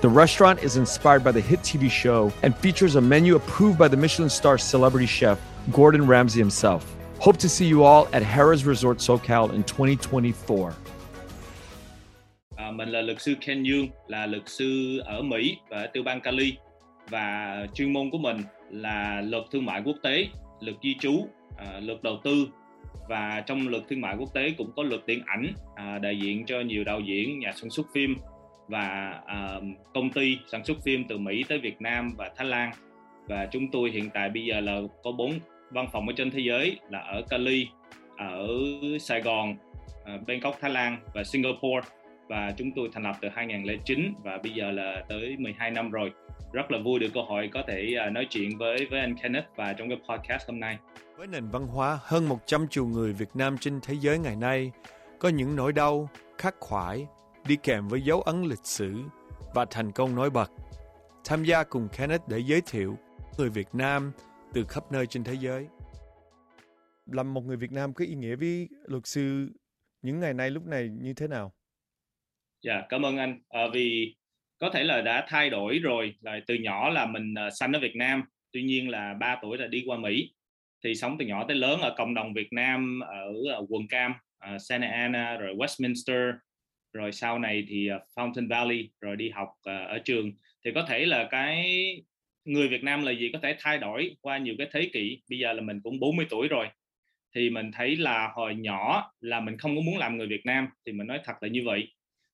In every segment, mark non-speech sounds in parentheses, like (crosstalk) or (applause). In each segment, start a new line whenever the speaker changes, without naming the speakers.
The restaurant is inspired by the hit TV show and features a menu approved by the Michelin star celebrity chef Gordon Ramsay himself. Hope to see you all at Harrah's Resort SoCal in 2024.
À, mình là luật sư Ken Yoon, là luật sư ở Mỹ và ở bang Cali và chuyên môn của mình là luật thương mại quốc tế, luật di trú, luật đầu tư và trong luật thương mại quốc tế cũng có luật điện ảnh à, đại diện cho nhiều đạo diễn, nhà sản xuất phim và uh, công ty sản xuất phim từ Mỹ tới Việt Nam và Thái Lan và chúng tôi hiện tại bây giờ là có bốn văn phòng ở trên thế giới là ở Cali, ở Sài Gòn, uh, Bangkok Thái Lan và Singapore và chúng tôi thành lập từ 2009 và bây giờ là tới 12 năm rồi. Rất là vui được cơ hội có thể uh, nói chuyện với với anh Kenneth và trong cái podcast hôm nay.
Với nền văn hóa hơn 100 triệu người Việt Nam trên thế giới ngày nay, có những nỗi đau, khắc khoải đi kèm với dấu ấn lịch sử và thành công nổi bật. Tham gia cùng Kenneth để giới thiệu người Việt Nam từ khắp nơi trên thế giới. Làm một người Việt Nam có ý nghĩa với luật sư những ngày nay lúc này như thế nào?
Dạ, yeah, cảm ơn anh. À, vì có thể là đã thay đổi rồi, là từ nhỏ là mình uh, sanh ở Việt Nam, tuy nhiên là 3 tuổi là đi qua Mỹ. Thì sống từ nhỏ tới lớn ở cộng đồng Việt Nam ở uh, quận Cam, uh, Santa Ana, rồi Westminster, rồi sau này thì ờ, Fountain Valley, rồi đi học ờ, ở trường. Thì có thể là cái người Việt Nam là gì có thể thay đổi qua nhiều cái thế kỷ. Bây giờ là mình cũng 40 tuổi rồi. Thì mình thấy là hồi nhỏ là mình không có muốn làm người Việt Nam. Thì mình nói thật là như vậy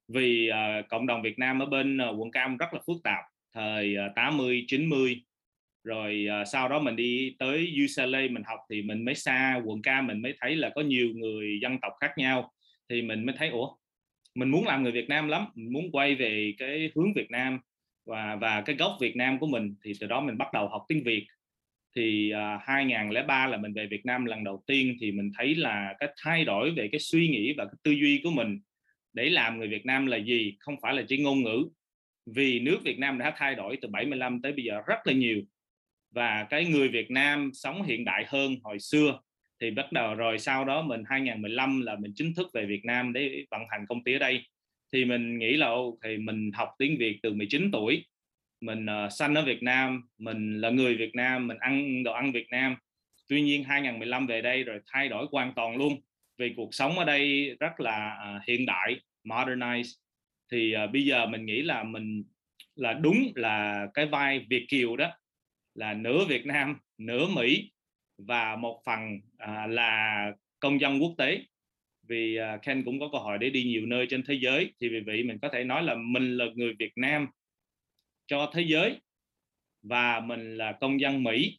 vì uh, cộng đồng Việt Nam ở bên uh, quận Cam rất là phức tạp thời uh, 80 90 rồi uh, sau đó mình đi tới UCLA mình học thì mình mới xa quận Cam mình mới thấy là có nhiều người dân tộc khác nhau thì mình mới thấy ủa mình muốn làm người Việt Nam lắm mình muốn quay về cái hướng Việt Nam và và cái gốc Việt Nam của mình thì từ đó mình bắt đầu học tiếng Việt. Thì à, uh, 2003 là mình về Việt Nam lần đầu tiên thì mình thấy là cái thay đổi về cái suy nghĩ và cái tư duy của mình để làm người Việt Nam là gì không phải là chỉ ngôn ngữ. Vì nước Việt Nam đã thay đổi từ 75 tới bây giờ rất là nhiều và cái người Việt Nam sống hiện đại hơn hồi xưa thì bắt đầu rồi sau đó mình 2015 là mình chính thức về Việt Nam để vận hành công ty ở đây. Thì mình nghĩ là thì mình học tiếng Việt từ 19 tuổi. Mình uh, sanh ở Việt Nam mình là người Việt Nam mình ăn đồ ăn Việt Nam. Tuy nhiên 2015 về đây rồi thay đổi hoàn toàn luôn vì cuộc sống ở đây rất là uh, hiện đại modernized. Thì uh, bây giờ mình nghĩ là mình là đúng là cái vai Việt kiều đó là nửa Việt Nam nửa Mỹ và một phần uh, là công dân quốc tế. Vì uh, Ken cũng có cơ hội để đi nhiều nơi trên thế giới thì vì vậy mình có thể nói là mình là người Việt Nam cho thế giới và mình là công dân Mỹ.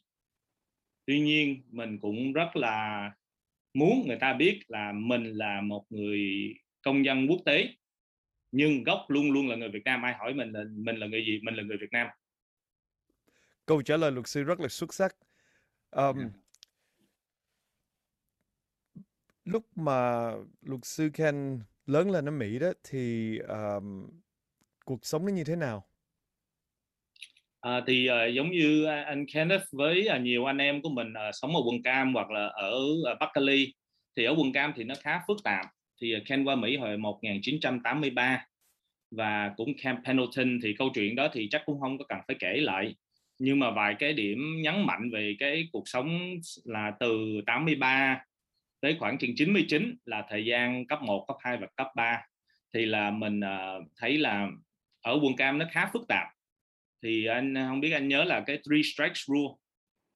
Tuy nhiên mình cũng rất là muốn người ta biết là mình là một người công dân quốc tế nhưng gốc luôn luôn là người Việt Nam. Ai hỏi mình là mình là người gì? Mình là người Việt Nam.
Câu trả lời luật sư rất là xuất sắc. Um, yeah lúc mà luật sư Ken lớn lên ở Mỹ đó thì um, cuộc sống nó như thế nào?
À, thì uh, giống như anh Kenneth với uh, nhiều anh em của mình uh, sống ở quận Cam hoặc là ở uh, Bắc Cali thì ở quận Cam thì nó khá phức tạp. Thì Ken qua Mỹ hồi 1983 và cũng Camp Pendleton thì câu chuyện đó thì chắc cũng không có cần phải kể lại. Nhưng mà vài cái điểm nhấn mạnh về cái cuộc sống là từ 83 tới khoảng chừng 99 là thời gian cấp 1, cấp 2 và cấp 3 thì là mình uh, thấy là ở quận cam nó khá phức tạp. Thì anh không biết anh nhớ là cái three strikes rule.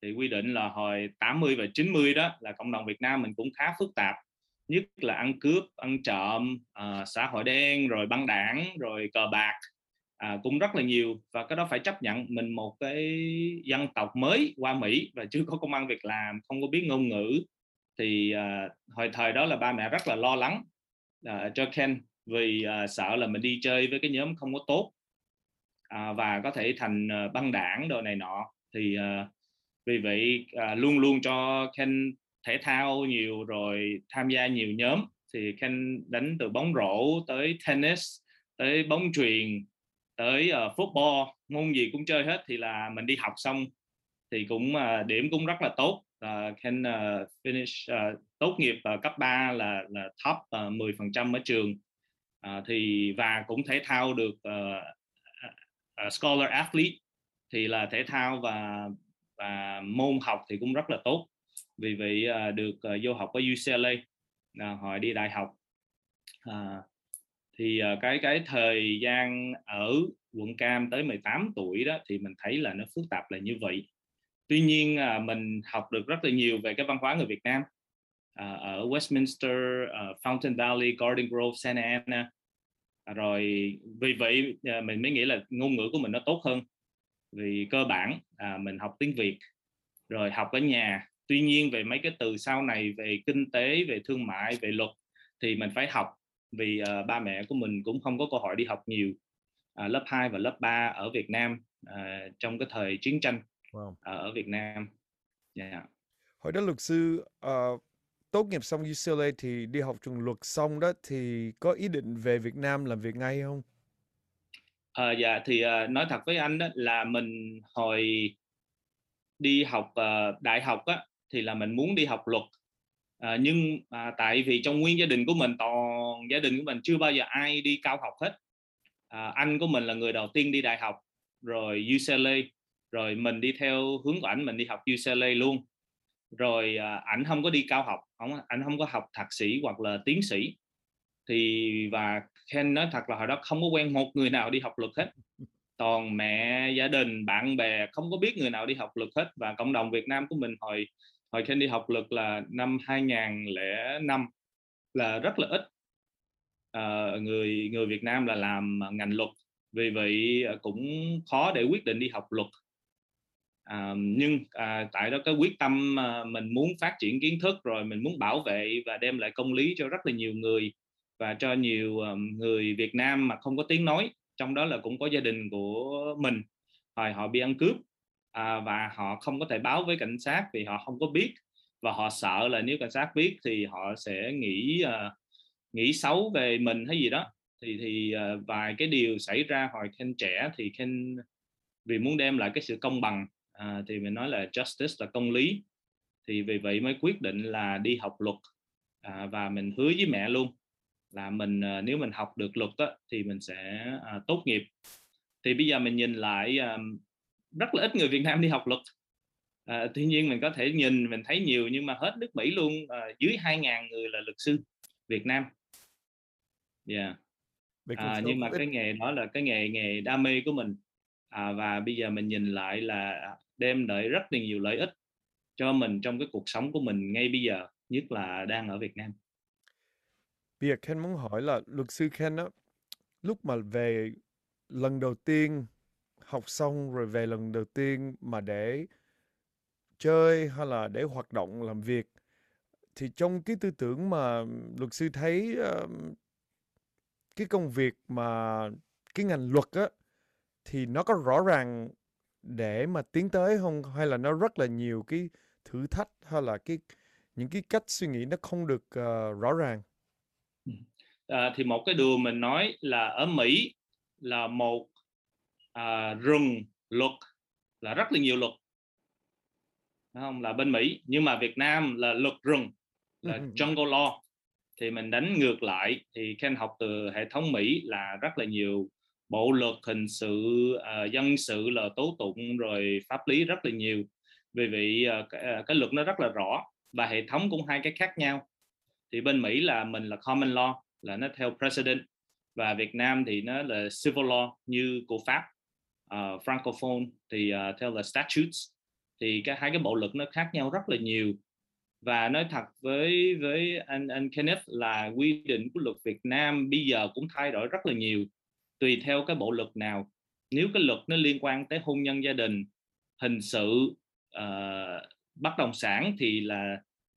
Thì quy định là hồi 80 và 90 đó là cộng đồng Việt Nam mình cũng khá phức tạp. Nhất là ăn cướp ăn trộm uh, xã hội đen rồi băng đảng rồi cờ bạc à, cũng rất là nhiều. Và cái đó phải chấp nhận mình một cái dân tộc mới qua Mỹ và chưa có công ăn việc làm không có biết ngôn ngữ thì uh, hồi thời đó là ba mẹ rất là lo lắng uh, cho Ken vì uh, sợ là mình đi chơi với cái nhóm không có tốt uh, và có thể thành uh, băng đảng đồ này nọ. Thì uh, vì vậy uh, luôn luôn cho Ken thể thao nhiều rồi tham gia nhiều nhóm. Thì Ken đánh từ bóng rổ tới tennis tới bóng truyền tới uh, football môn gì cũng chơi hết thì là mình đi học xong thì cũng uh, điểm cũng rất là tốt uh, can uh, finish uh, tốt nghiệp uh, cấp 3 là là top uh, 10% ở trường. Uh, thì và cũng thể thao được uh, uh, scholar athlete thì là thể thao và và môn học thì cũng rất là tốt. Vì vậy uh, được uh, vô học ở UCLA uh, hồi đi đại học. Uh, thì uh, cái cái thời gian ở quận Cam tới 18 tuổi đó thì mình thấy là nó phức tạp là như vậy tuy nhiên uh, mình học được rất là nhiều về cái văn hóa người Việt Nam. Uh, ở Westminster, uh, Fountain Valley, Garden Grove, Santa Ana rồi vì vậy uh, mình mới nghĩ là ngôn ngữ của mình nó tốt hơn. Vì cơ bản à, mình học tiếng Việt rồi học ở nhà. Tuy nhiên về mấy cái từ sau này về kinh tế về thương mại về luật thì mình phải học. Vì uh, ba mẹ của mình cũng không có cơ hội đi học nhiều. Uh, lớp 2 và lớp 3 ở Việt Nam uh, trong cái thời chiến tranh wow. uh, ở Việt Nam
yeah. Dạ. hồi đó luật sư uh, tốt nghiệp xong UCLA thì đi học trường luật xong đó thì có ý định về Việt Nam làm việc ngay không?
À, dạ thì uh, nói thật với anh đó là mình hồi đi học uh, đại học á thì là mình muốn đi học luật à, nhưng à, tại vì trong nguyên gia đình của mình toàn gia đình của mình chưa bao giờ ai đi cao học hết à, anh của mình là người đầu tiên đi đại học rồi UCLA rồi mình đi theo hướng của ảnh mình đi học UCLA luôn. Rồi à, ảnh không có đi cao học không ảnh không có học thạc sĩ hoặc là tiến sĩ. Thì và Ken nói thật là hồi đó không có quen một người nào đi học luật hết. Toàn mẹ gia đình bạn bè không có biết người nào đi học luật hết. Và cộng đồng Việt Nam của mình hồi hồi Ken đi học luật là năm 2005 là rất là ít. À, người người Việt Nam là làm ngành luật. Vì vậy à, cũng khó để quyết định đi học luật à, nhưng à, tại đó cái quyết tâm à, mình muốn phát triển kiến thức rồi mình muốn bảo vệ và đem lại công lý cho rất là nhiều người và cho nhiều um, người Việt Nam mà không có tiếng nói. Trong đó là cũng có gia đình của mình hồi họ bị ăn cướp à, và họ không có thể báo với cảnh sát vì họ không có biết. Và họ sợ là nếu cảnh sát biết thì họ sẽ nghĩ uh, nghĩ xấu về mình hay gì đó. Thì thì uh, vài cái điều xảy ra hồi khen trẻ thì khen vì muốn đem lại cái sự công bằng uh, thì mình nói là justice là công lý. Thì vì vậy mới quyết định là đi học luật. À, và mình hứa với mẹ luôn là mình uh, nếu mình học được luật đó, thì mình sẽ uh, tốt nghiệp. Thì bây giờ mình nhìn lại um, rất là ít người Việt Nam đi học luật. À, tuy nhiên mình có thể nhìn mình thấy nhiều nhưng mà hết nước Mỹ luôn à, dưới 2.000 người là luật sư Việt Nam. Yeah. à, nhưng mà cái nghề đó là cái nghề nghề đam mê của mình. À, và bây giờ mình nhìn lại là đem lại rất là nhiều lợi ích cho mình trong cái cuộc sống của mình ngay bây giờ nhất là đang ở Việt Nam.
Bây giờ Ken muốn hỏi là luật sư Ken đó lúc mà về lần đầu tiên học xong rồi về lần đầu tiên mà để chơi hay là để hoạt động làm việc thì trong cái tư tưởng mà luật sư thấy uh, cái công việc mà cái ngành luật á thì nó có rõ ràng để mà tiến tới không hay là nó rất là nhiều cái thử thách hay là cái những cái cách suy nghĩ nó không được uh, rõ ràng?
À, thì một cái điều mình nói là ở Mỹ là một à, rừng luật là rất là nhiều luật. Không? Là bên Mỹ nhưng mà Việt Nam là luật rừng là jungle law. Thì mình đánh ngược lại thì Ken học từ hệ thống Mỹ là rất là nhiều bộ luật hình sự uh, dân sự là tố tụng rồi pháp lý rất là nhiều. Vì vậy uh, cái, uh, cái luật nó rất là rõ và hệ thống cũng hai cái khác nhau. Thì bên Mỹ là mình là common law là nó theo precedent và Việt Nam thì nó là civil law như của Pháp. Uh, francophone thì uh, theo là statutes. Thì cái hai cái bộ luật nó khác nhau rất là nhiều. Và nói thật với với anh anh Kenneth là quy định của luật Việt Nam bây giờ cũng thay đổi rất là nhiều tùy theo cái bộ luật nào. Nếu cái luật nó liên quan tới hôn nhân gia đình hình sự uh, bất động sản thì là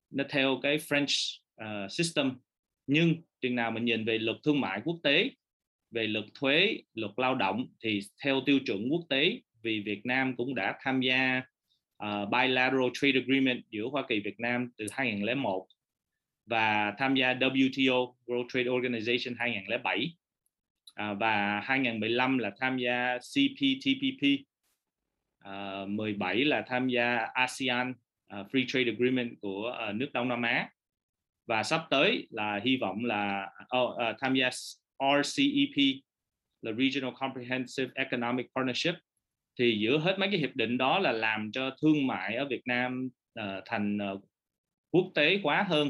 nó theo cái French uh, system. Nhưng chừng nào mình nhìn về luật thương mại quốc tế về luật thuế luật lao động thì theo tiêu chuẩn quốc tế vì Việt Nam cũng đã tham gia uh, bilateral trade agreement giữa Hoa Kỳ Việt Nam từ 2001 và tham gia WTO World Trade Organization 2007 à, và 2015 là tham gia CPTPP à, 17 là tham gia ASEAN uh, Free Trade Agreement của uh, nước Đông Nam Á. Và sắp tới là hy vọng là à, oh, uh, tham gia RCEP là Regional Comprehensive Economic Partnership. Thì giữa hết mấy cái hiệp định đó là làm cho thương mại ở Việt Nam uh, thành uh, quốc tế quá hơn.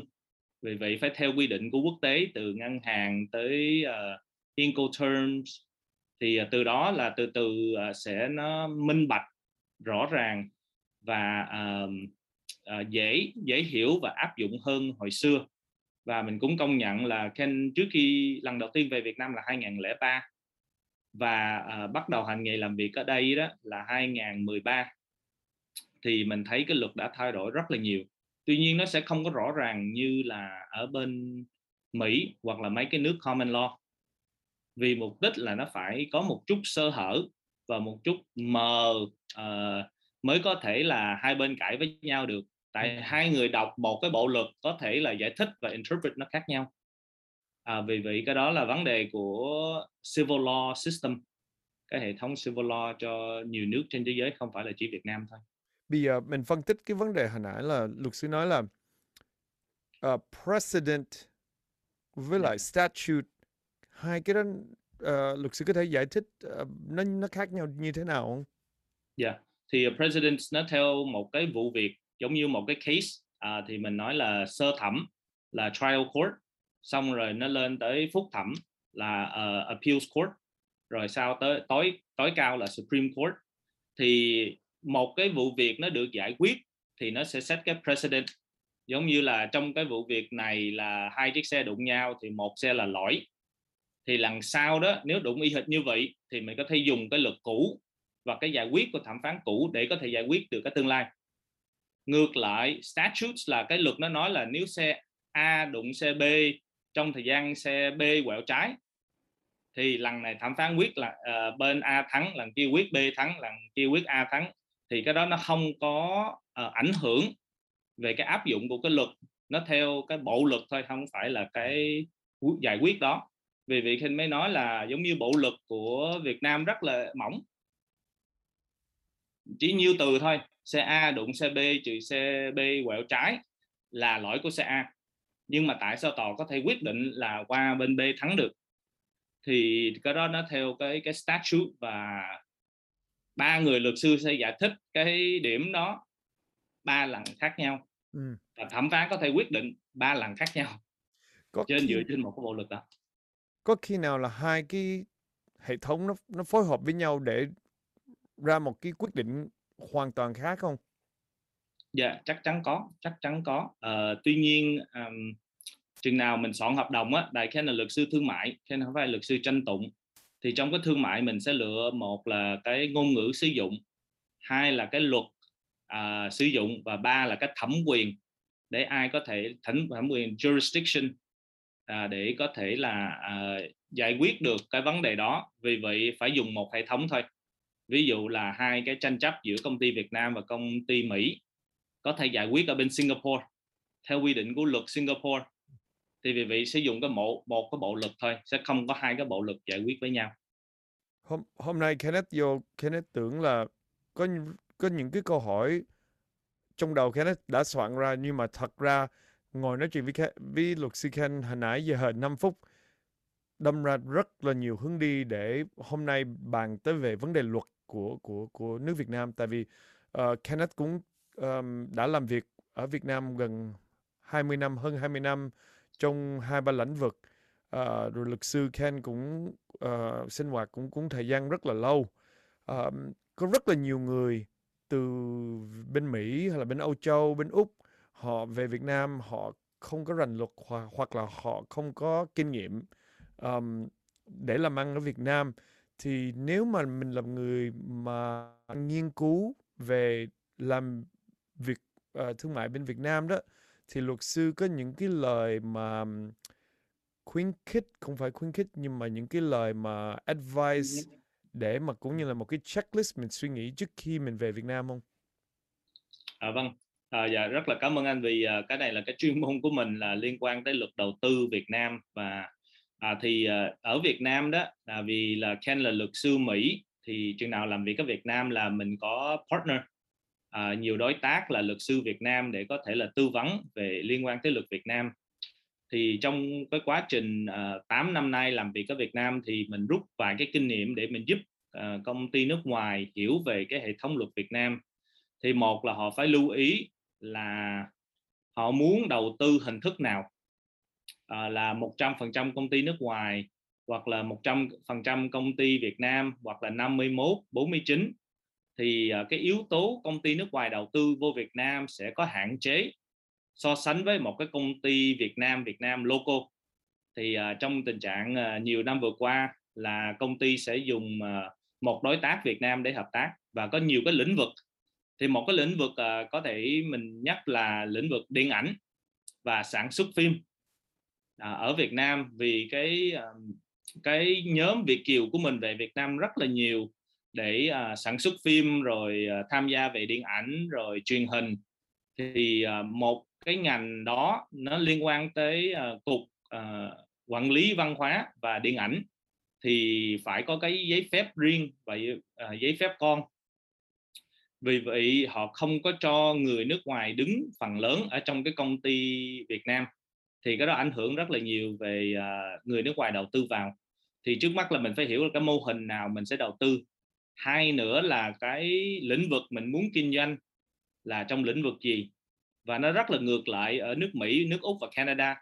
Vì vậy phải theo quy định của quốc tế từ ngân hàng tới uh, Incoterms thì uh, từ đó là từ từ uh, sẽ nó minh bạch rõ ràng và uh, uh, dễ dễ hiểu và áp dụng hơn hồi xưa. Và mình cũng công nhận là Ken trước khi lần đầu tiên về Việt Nam là 2003 và uh, bắt đầu hành nghề làm việc ở đây đó là 2013 thì mình thấy cái luật đã thay đổi rất là nhiều. Tuy nhiên nó sẽ không có rõ ràng như là ở bên Mỹ hoặc là mấy cái nước common law vì mục đích là nó phải có một chút sơ hở và một chút mờ uh, mới có thể là hai bên cãi với nhau được. Tại hai người đọc một cái bộ luật có thể là giải thích và interpret nó khác nhau. À, vì vậy cái đó là vấn đề của civil law system cái hệ thống civil law cho nhiều nước trên thế giới không phải là chỉ Việt Nam thôi.
Bây giờ mình phân tích cái vấn đề hồi nãy là luật sư nói là uh, precedent với lại statute hai cái đó uh, luật sư có thể giải thích uh, nó nó khác nhau như thế nào không?
Dạ, yeah. thì uh, president nó theo một cái vụ việc giống như một cái case uh, thì mình nói là sơ thẩm là trial court xong rồi nó lên tới phúc thẩm là uh, appeals court rồi sau tới tối tối cao là supreme court thì một cái vụ việc nó được giải quyết thì nó sẽ set cái precedent giống như là trong cái vụ việc này là hai chiếc xe đụng nhau thì một xe là lỗi thì lần sau đó nếu đụng y hệt như vậy thì mình có thể dùng cái luật cũ và cái giải quyết của thẩm phán cũ để có thể giải quyết được cái tương lai. Ngược lại statutes là cái luật nó nói là nếu xe A đụng xe B trong thời gian xe B quẹo trái thì lần này thẩm phán quyết là uh, bên A thắng lần kia quyết B thắng lần kia quyết A thắng thì cái đó nó không có uh, ảnh hưởng về cái áp dụng của cái luật. Nó theo cái bộ luật thôi không phải là cái giải quyết đó vì vị khinh mới nói là giống như bộ luật của Việt Nam rất là mỏng. Chỉ nhiêu từ thôi xe A đụng xe B trừ xe B quẹo trái là lỗi của xe A. Nhưng mà tại sao tòa có thể quyết định là qua bên B thắng được? Thì cái đó nó theo cái cái statute và ba người luật sư sẽ giải thích cái điểm đó ba lần khác nhau. Ừ. và thẩm phán có thể quyết định ba lần khác nhau có trên khi... dựa trên một cái bộ luật đó
có khi nào là hai cái hệ thống nó nó phối hợp với nhau để ra một cái quyết định hoàn toàn khác không?
Dạ chắc chắn có, chắc chắn có. Uh, tuy nhiên um, chừng nào mình soạn hợp đồng á, đại khái là luật sư thương mại, khen không phải luật sư tranh tụng. Thì trong cái thương mại mình sẽ lựa một là cái ngôn ngữ sử dụng, hai là cái luật uh, sử dụng và ba là cái thẩm quyền để ai có thể thẩm thẩm quyền jurisdiction à, để có thể là à, giải quyết được cái vấn đề đó. Vì vậy phải dùng một hệ thống thôi. Ví dụ là hai cái tranh chấp giữa công ty Việt Nam và công ty Mỹ có thể giải quyết ở bên Singapore theo quy định của luật Singapore. Thì vì vậy sử dụng cái bộ một cái bộ luật thôi sẽ không có hai cái bộ luật giải quyết với nhau.
Hôm hôm nay Kenneth vô Kenneth tưởng là có có những cái câu hỏi trong đầu Kenneth đã soạn ra nhưng mà thật ra ngồi nói chuyện với, với luật sư Ken hồi nãy giờ hơn 5 phút đâm ra rất là nhiều hướng đi để hôm nay bàn tới về vấn đề luật của của của nước Việt Nam. Tại vì uh, Kenneth cũng um, đã làm việc ở Việt Nam gần 20 năm hơn 20 năm trong hai ba lĩnh vực. Uh, rồi luật sư Ken cũng uh, sinh hoạt cũng cũng thời gian rất là lâu. Uh, có rất là nhiều người từ bên Mỹ hay là bên Âu Châu bên Úc họ về Việt Nam họ không có rành luật hoặc, hoặc là họ không có kinh nghiệm um, để làm ăn ở Việt Nam thì nếu mà mình là người mà nghiên cứu về làm việc uh, thương mại bên Việt Nam đó thì luật sư có những cái lời mà khuyến khích không phải khuyến khích nhưng mà những cái lời mà advice để mà cũng như là một cái checklist mình suy nghĩ trước khi mình về Việt Nam không?
À, vâng, à, dạ rất là cảm ơn anh vì à, cái này là cái chuyên môn của mình là liên quan tới luật đầu tư Việt Nam và à, thì à, ở Việt Nam đó là vì là Ken là luật sư Mỹ thì chừng nào làm việc ở Việt Nam là mình có partner. À, nhiều đối tác là luật sư Việt Nam để có thể là tư vấn về liên quan tới luật Việt Nam. Thì trong cái quá trình à, 8 năm nay làm việc ở Việt Nam thì mình rút vài cái kinh nghiệm để mình giúp à, công ty nước ngoài hiểu về cái hệ thống luật Việt Nam. Thì một là họ phải lưu ý là họ muốn đầu tư hình thức nào? À, là 100% công ty nước ngoài hoặc là 100% công ty Việt Nam hoặc là 51 49 thì à, cái yếu tố công ty nước ngoài đầu tư vô Việt Nam sẽ có hạn chế so sánh với một cái công ty Việt Nam Việt Nam local. Thì à, trong tình trạng à, nhiều năm vừa qua là công ty sẽ dùng à, một đối tác Việt Nam để hợp tác và có nhiều cái lĩnh vực thì một cái lĩnh vực uh, có thể mình nhắc là lĩnh vực điện ảnh và sản xuất phim. Uh, ở Việt Nam vì cái uh, cái nhóm Việt kiều của mình về Việt Nam rất là nhiều để uh, sản xuất phim rồi uh, tham gia về điện ảnh rồi truyền hình. Thì uh, một cái ngành đó nó liên quan tới uh, cục uh, quản lý văn hóa và điện ảnh. Thì phải có cái giấy phép riêng và uh, giấy phép con vì vậy họ không có cho người nước ngoài đứng phần lớn ở trong cái công ty Việt Nam. Thì cái đó ảnh hưởng rất là nhiều về uh, người nước ngoài đầu tư vào. Thì trước mắt là mình phải hiểu là cái mô hình nào mình sẽ đầu tư. Hai nữa là cái lĩnh vực mình muốn kinh doanh là trong lĩnh vực gì? Và nó rất là ngược lại ở nước Mỹ, nước Úc và Canada.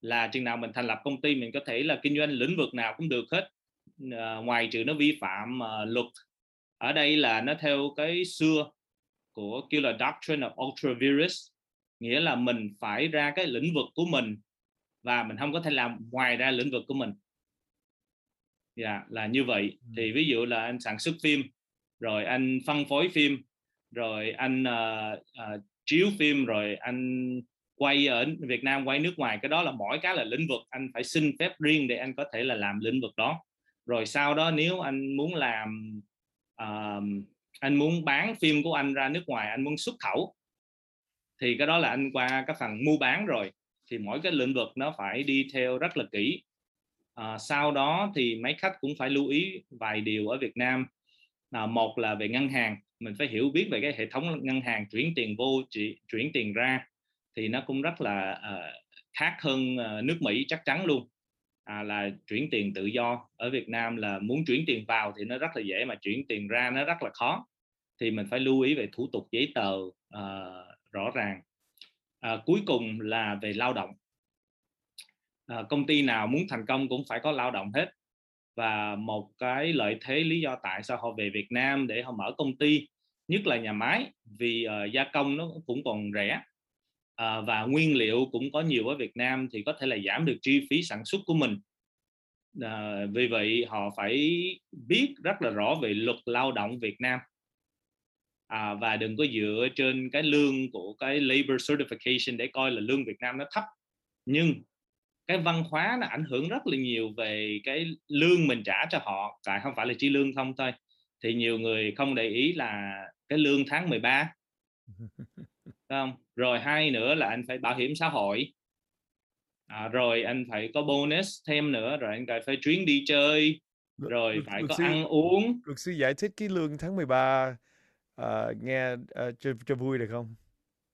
Là chừng nào mình thành lập công ty mình có thể là kinh doanh lĩnh vực nào cũng được hết. Uh, ngoài trừ nó vi phạm uh, luật ở đây là nó theo cái xưa của kêu là doctrine of ultra virus nghĩa là mình phải ra cái lĩnh vực của mình và mình không có thể làm ngoài ra lĩnh vực của mình. Dạ yeah, là như vậy. Thì ví dụ là anh sản xuất phim rồi anh phân phối phim rồi anh uh, uh, chiếu phim rồi anh quay ở Việt Nam quay nước ngoài cái đó là mỗi cái là lĩnh vực. Anh phải xin phép riêng để anh có thể là làm lĩnh vực đó. Rồi sau đó nếu anh muốn làm uh, anh muốn bán phim của anh ra nước ngoài anh muốn xuất khẩu. Thì cái đó là anh qua cái phần mua bán rồi. Thì mỗi cái lĩnh vực nó phải đi theo rất là kỹ. À, sau đó thì mấy khách cũng phải lưu ý vài điều ở Việt Nam. À, một là về ngân hàng. Mình phải hiểu biết về cái hệ thống ngân hàng chuyển tiền vô chuyển tiền ra thì nó cũng rất là uh, khác hơn uh, nước Mỹ chắc chắn luôn à, là chuyển tiền tự do. Ở Việt Nam là muốn chuyển tiền vào thì nó rất là dễ mà chuyển tiền ra nó rất là khó. Thì mình phải lưu ý về thủ tục giấy tờ uh, rõ ràng. À, cuối cùng là về lao động. À, công ty nào muốn thành công cũng phải có lao động hết. Và một cái lợi thế lý do tại sao họ về Việt Nam để họ mở công ty nhất là nhà máy vì uh, gia công nó cũng còn rẻ. Ờ, và nguyên liệu cũng có nhiều ở Việt Nam thì có thể là giảm được chi phí sản xuất của mình. À, vì vậy họ phải biết rất là rõ về luật lao động Việt Nam. À, và đừng có dựa trên cái lương của cái labor certification để coi là lương Việt Nam nó thấp. Nhưng cái văn hóa nó ảnh hưởng rất là nhiều về cái lương mình trả cho họ tại không phải là chỉ lương không thôi. Thì nhiều người không để ý là cái lương tháng 13 (laughs) không rồi hai nữa là anh phải bảo hiểm xã hội. À, rồi anh phải có bonus thêm nữa rồi anh phải chuyến đi chơi rồi được, phải được có sư, ăn uống.
luật sư giải thích cái lương tháng 13 uh, nghe uh, cho, cho vui được không?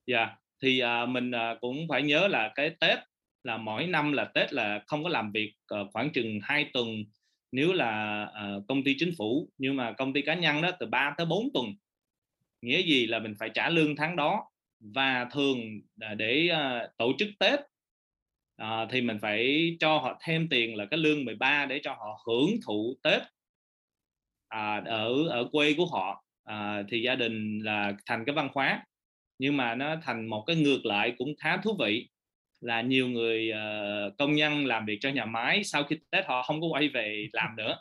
Dạ yeah. thì uh, mình uh, cũng phải nhớ là cái tết là mỗi năm là tết là không có làm việc uh, khoảng chừng 2 tuần nếu là uh, công ty chính phủ. Nhưng mà công ty cá nhân đó từ 3 tới 4 tuần. Nghĩa gì là mình phải trả lương tháng đó và thường để uh, tổ chức Tết uh, thì mình phải cho họ thêm tiền là cái lương 13 để cho họ hưởng thụ Tết uh, ở ở quê của họ. Uh, thì gia đình là thành cái văn hóa nhưng mà nó thành một cái ngược lại cũng khá thú vị là nhiều người uh, công nhân làm việc cho nhà máy sau khi Tết họ không có quay về (laughs) làm nữa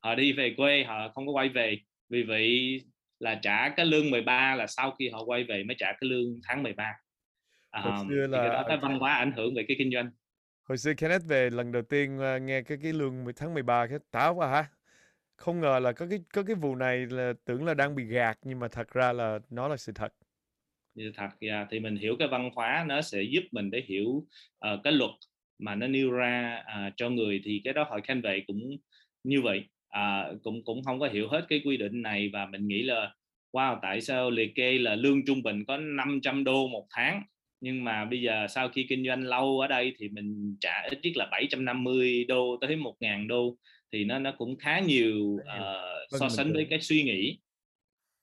họ đi về quê họ không có quay về vì vậy là trả cái lương 13 là sau khi họ quay về mới trả cái lương tháng 13 à, xưa là đó cái văn hóa ảnh hưởng về cái kinh doanh.
Hồi xưa Kenneth về lần đầu tiên uh, nghe cái cái lương tháng 13 cái táo quá hả? Không ngờ là có cái có cái vụ này là tưởng là đang bị gạt nhưng mà thật ra là nó là sự thật.
Như thật yeah. thì mình hiểu cái văn hóa nó sẽ giúp mình để hiểu uh, cái luật mà nó nêu ra uh, cho người thì cái đó hội khanh vệ cũng như vậy uh, cũng cũng không có hiểu hết cái quy định này và mình nghĩ là wow tại sao liệt kê là lương trung bình có 500 đô một tháng? Nhưng mà bây giờ sau khi kinh doanh lâu ở đây thì mình trả ít nhất là 750 đô tới 1.000 đô thì nó nó cũng khá nhiều uh, so sánh với cái suy nghĩ.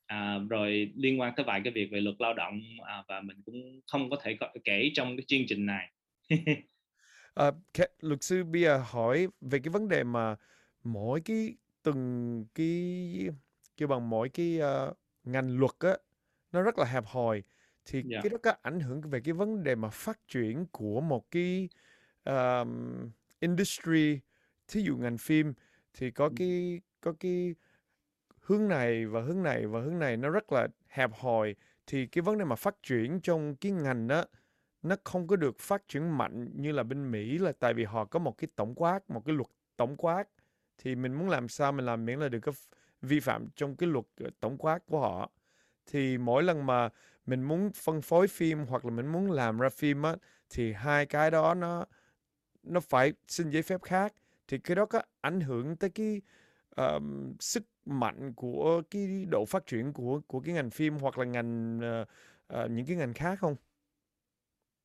À, rồi liên quan tới vài cái việc về luật lao động à, và mình cũng không có thể kể trong cái chương trình này. (laughs)
À, luật sư giờ hỏi về cái vấn đề mà mỗi cái từng cái kêu bằng mỗi cái uh, ngành luật á nó rất là hẹp hòi thì yeah. Dạ. cái đó có ảnh hưởng về cái vấn đề mà phát triển của một cái um, industry thí dụ ngành phim thì có cái có cái hướng này và hướng này và hướng này nó rất là hẹp hòi thì cái vấn đề mà phát triển trong cái ngành đó nó không có được phát triển mạnh như là bên Mỹ là tại vì họ có một cái tổng quát một cái luật tổng quát thì mình muốn làm sao mình làm miễn là được có vi phạm trong cái luật ờ, tổng quát của họ thì mỗi lần mà mình muốn phân phối phim hoặc là mình muốn làm ra phim á thì hai cái đó nó nó phải xin giấy phép khác thì cái đó có ảnh hưởng tới cái um, sức mạnh của cái độ phát triển của của cái ngành phim hoặc là ngành uh, uh, những cái ngành khác không?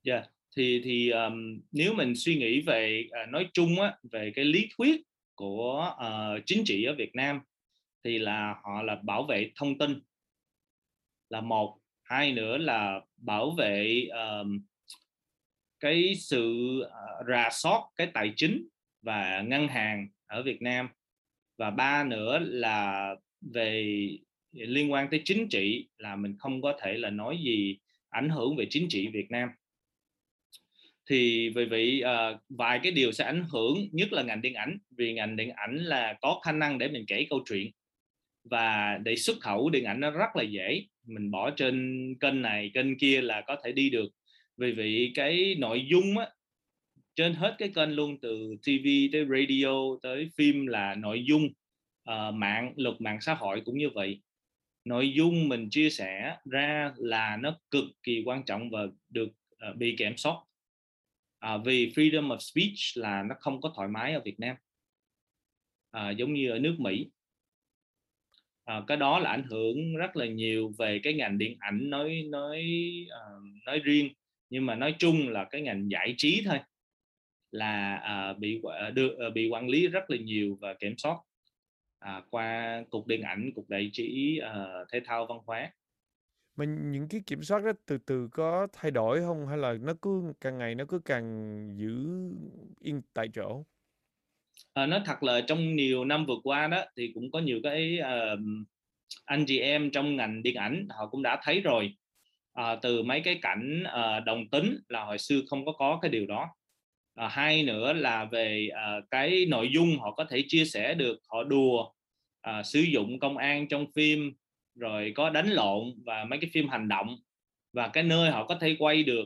Dạ, yeah. thì thì um, nếu mình suy nghĩ về uh, nói chung á về cái lý thuyết của uh, chính trị ở Việt Nam thì là họ là bảo vệ thông tin là một hai nữa là bảo vệ uh, cái sự uh, rà soát cái tài chính và ngân hàng ở Việt Nam. Và ba nữa là về liên quan tới chính trị là mình không có thể là nói gì ảnh hưởng về chính trị Việt Nam thì vì vậy uh, vài cái điều sẽ ảnh hưởng nhất là ngành điện ảnh vì ngành điện ảnh là có khả năng để mình kể câu chuyện và để xuất khẩu điện ảnh nó rất là dễ. Mình bỏ trên kênh này kênh kia là có thể đi được. Vì vậy cái nội dung á, trên hết cái kênh luôn từ TV tới radio tới phim là nội dung uh, mạng luật mạng xã hội cũng như vậy. Nội dung mình chia sẻ ra là nó cực kỳ quan trọng và được uh, bị kiểm soát à, vì freedom of speech là nó không có thoải mái ở Việt Nam. À, giống như ở nước Mỹ. À, cái đó là ảnh hưởng rất là nhiều về cái ngành điện ảnh nói nói uh, nói riêng. Nhưng mà nói chung là cái ngành giải trí thôi là uh, bị à, uh, được uh, bị quản lý rất là nhiều và kiểm soát. Uh, qua cục điện ảnh cục đại trí uh, thể thao văn hóa
mà những cái kiểm soát đó từ từ có thay đổi không? Hay là nó cứ càng ngày nó cứ càng giữ yên tại chỗ?
Ờ, à, nó thật là trong nhiều năm vừa qua đó thì cũng có nhiều cái uh, anh chị em trong ngành điện ảnh họ cũng đã thấy rồi. Uh, từ mấy cái cảnh uh, đồng tính là hồi xưa không có có cái điều đó. Uh, hai nữa là về uh, cái nội dung họ có thể chia sẻ được họ đùa uh, sử dụng công an trong phim rồi có đánh lộn và mấy cái phim hành động và cái nơi họ có thể quay được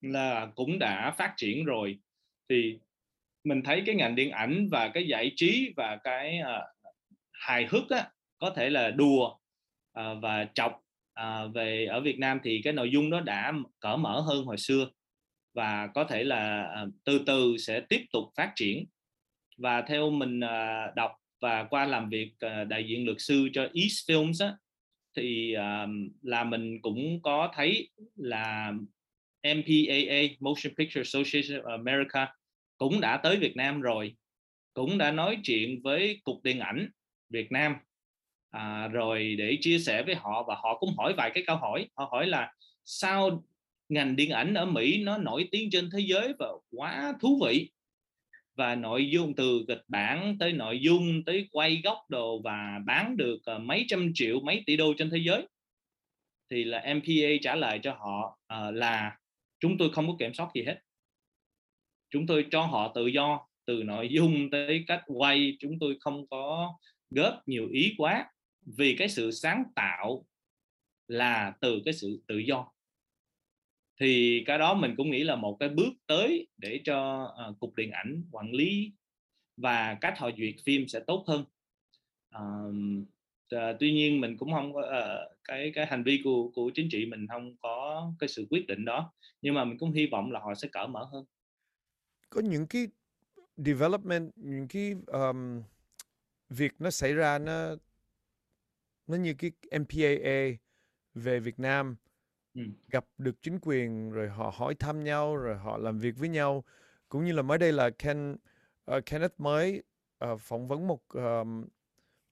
là cũng đã phát triển rồi. Thì mình thấy cái ngành điện ảnh và cái giải trí và cái uh, hài hước á, có thể là đùa uh, và chọc uh, về ở Việt Nam thì cái nội dung đó đã cởi mở hơn hồi xưa và có thể là uh, từ từ sẽ tiếp tục phát triển. Và theo mình uh, đọc và qua làm việc uh, đại diện luật sư cho East Films á, thì uh, là mình cũng có thấy là MPAA Motion Picture Association of America cũng đã tới Việt Nam rồi cũng đã nói chuyện với cục điện ảnh Việt Nam. À, rồi để chia sẻ với họ và họ cũng hỏi vài cái câu hỏi. Họ hỏi là sao ngành điện ảnh ở Mỹ nó nổi tiếng trên thế giới và quá thú vị? Và nội dung từ kịch bản tới nội dung tới quay góc đồ và bán được ờ, mấy trăm triệu mấy tỷ đô trên thế giới. Thì là MPA trả lời cho họ uh, là chúng tôi không có kiểm soát gì hết. Chúng tôi cho họ tự do từ nội dung tới cách quay. Chúng tôi không có góp nhiều ý quá vì cái sự sáng tạo là từ cái sự tự do thì cái đó mình cũng nghĩ là một cái bước tới để cho uh, cục điện ảnh quản lý và cách họ duyệt phim sẽ tốt hơn. Uh, uh, tuy nhiên mình cũng không có uh, cái cái hành vi của của chính trị mình không có cái sự quyết định đó nhưng mà mình cũng hy vọng là họ sẽ cởi mở hơn.
Có những cái development những cái um, việc nó xảy ra nó nó như cái MPAA về Việt Nam gặp được chính quyền rồi họ hỏi thăm nhau rồi họ làm việc với nhau cũng như là mới đây là Ken uh, Kenneth mới uh, phỏng vấn một um,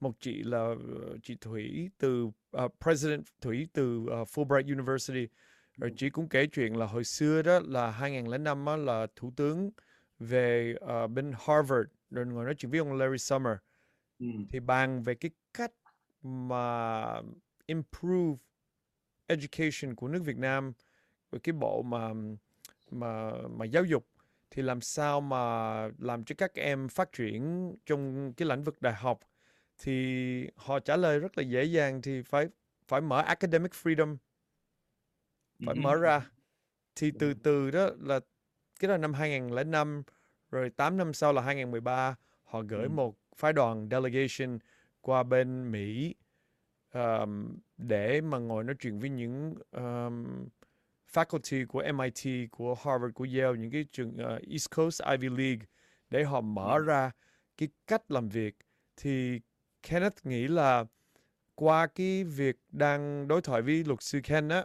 một chị là uh, chị Thủy từ uh, President Thủy từ uh, Fulbright University rồi ừ. chị cũng kể chuyện là hồi xưa đó là 2005 đó là thủ tướng về uh, bên Harvard rồi ngồi nói chuyện với ông Larry Summer ừ. thì bàn về cái cách mà improve education của nước Việt Nam với cái bộ mà mà mà giáo dục thì làm sao mà làm cho các em phát triển trong cái lĩnh vực đại học? Thì họ trả lời rất là dễ dàng thì phải phải mở academic freedom. Phải mở ra. Thì từ từ đó là cái đó năm 2005 rồi 8 năm sau là 2013 họ gửi một phái đoàn delegation qua bên Mỹ um, để mà ngồi nói chuyện với những um, faculty của MIT, của Harvard, của Yale, những cái trường uh, East Coast Ivy League để họ mở ra cái cách làm việc thì Kenneth nghĩ là qua cái việc đang đối thoại với luật sư Ken á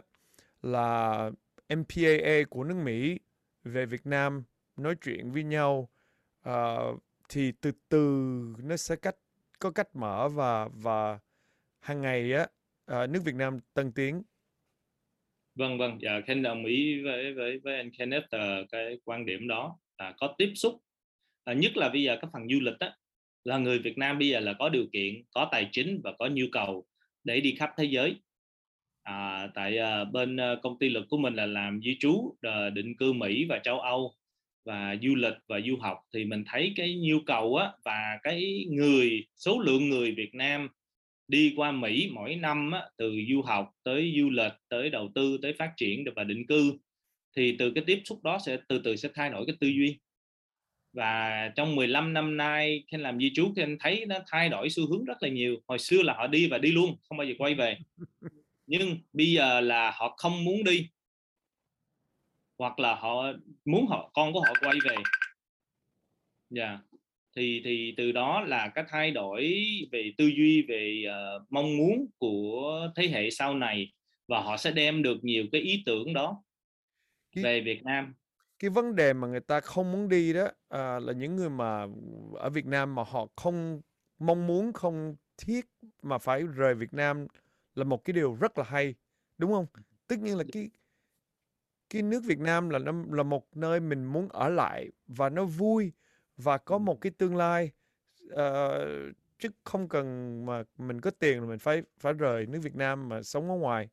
là MPAA của nước Mỹ về Việt Nam nói chuyện với nhau uh, thì từ từ nó sẽ cách có cách mở và và hàng ngày á à, nước Việt Nam tân tiến.
Vâng vâng. Dạ Ken đồng ý với với với anh Kenneth uh, cái quan điểm đó là có tiếp xúc. À, nhất là bây giờ các phần du lịch á là người Việt Nam bây giờ là có điều kiện có tài chính và có nhu cầu để đi khắp thế giới. À, tại uh, bên uh, công ty luật của mình là làm di trú uh, định cư Mỹ và châu Âu và du lịch và du học. Thì mình thấy cái nhu cầu á và cái người số lượng người Việt Nam đi qua Mỹ mỗi năm á, từ du học tới du lịch tới đầu tư tới phát triển và định cư thì từ cái tiếp xúc đó sẽ từ từ sẽ thay đổi cái tư duy. Và trong 15 năm nay khi làm di trú thì anh thấy nó thay đổi xu hướng rất là nhiều. Hồi xưa là họ đi và đi luôn không bao giờ quay về. Nhưng bây giờ là họ không muốn đi. Hoặc là họ muốn họ con của họ quay về. Dạ. yeah thì thì từ đó là cái thay đổi về tư duy về uh, mong muốn của thế hệ sau này và họ sẽ đem được nhiều cái ý tưởng đó cái, về Việt Nam.
cái vấn đề mà người ta không muốn đi đó à, là những người mà ở Việt Nam mà họ không mong muốn không thiết mà phải rời Việt Nam là một cái điều rất là hay đúng không? Tất nhiên là cái cái nước Việt Nam là nó là một nơi mình muốn ở lại và nó vui và có một cái tương lai uh, chứ không cần mà mình có tiền là mình phải phải rời nước Việt Nam mà sống ở ngoài.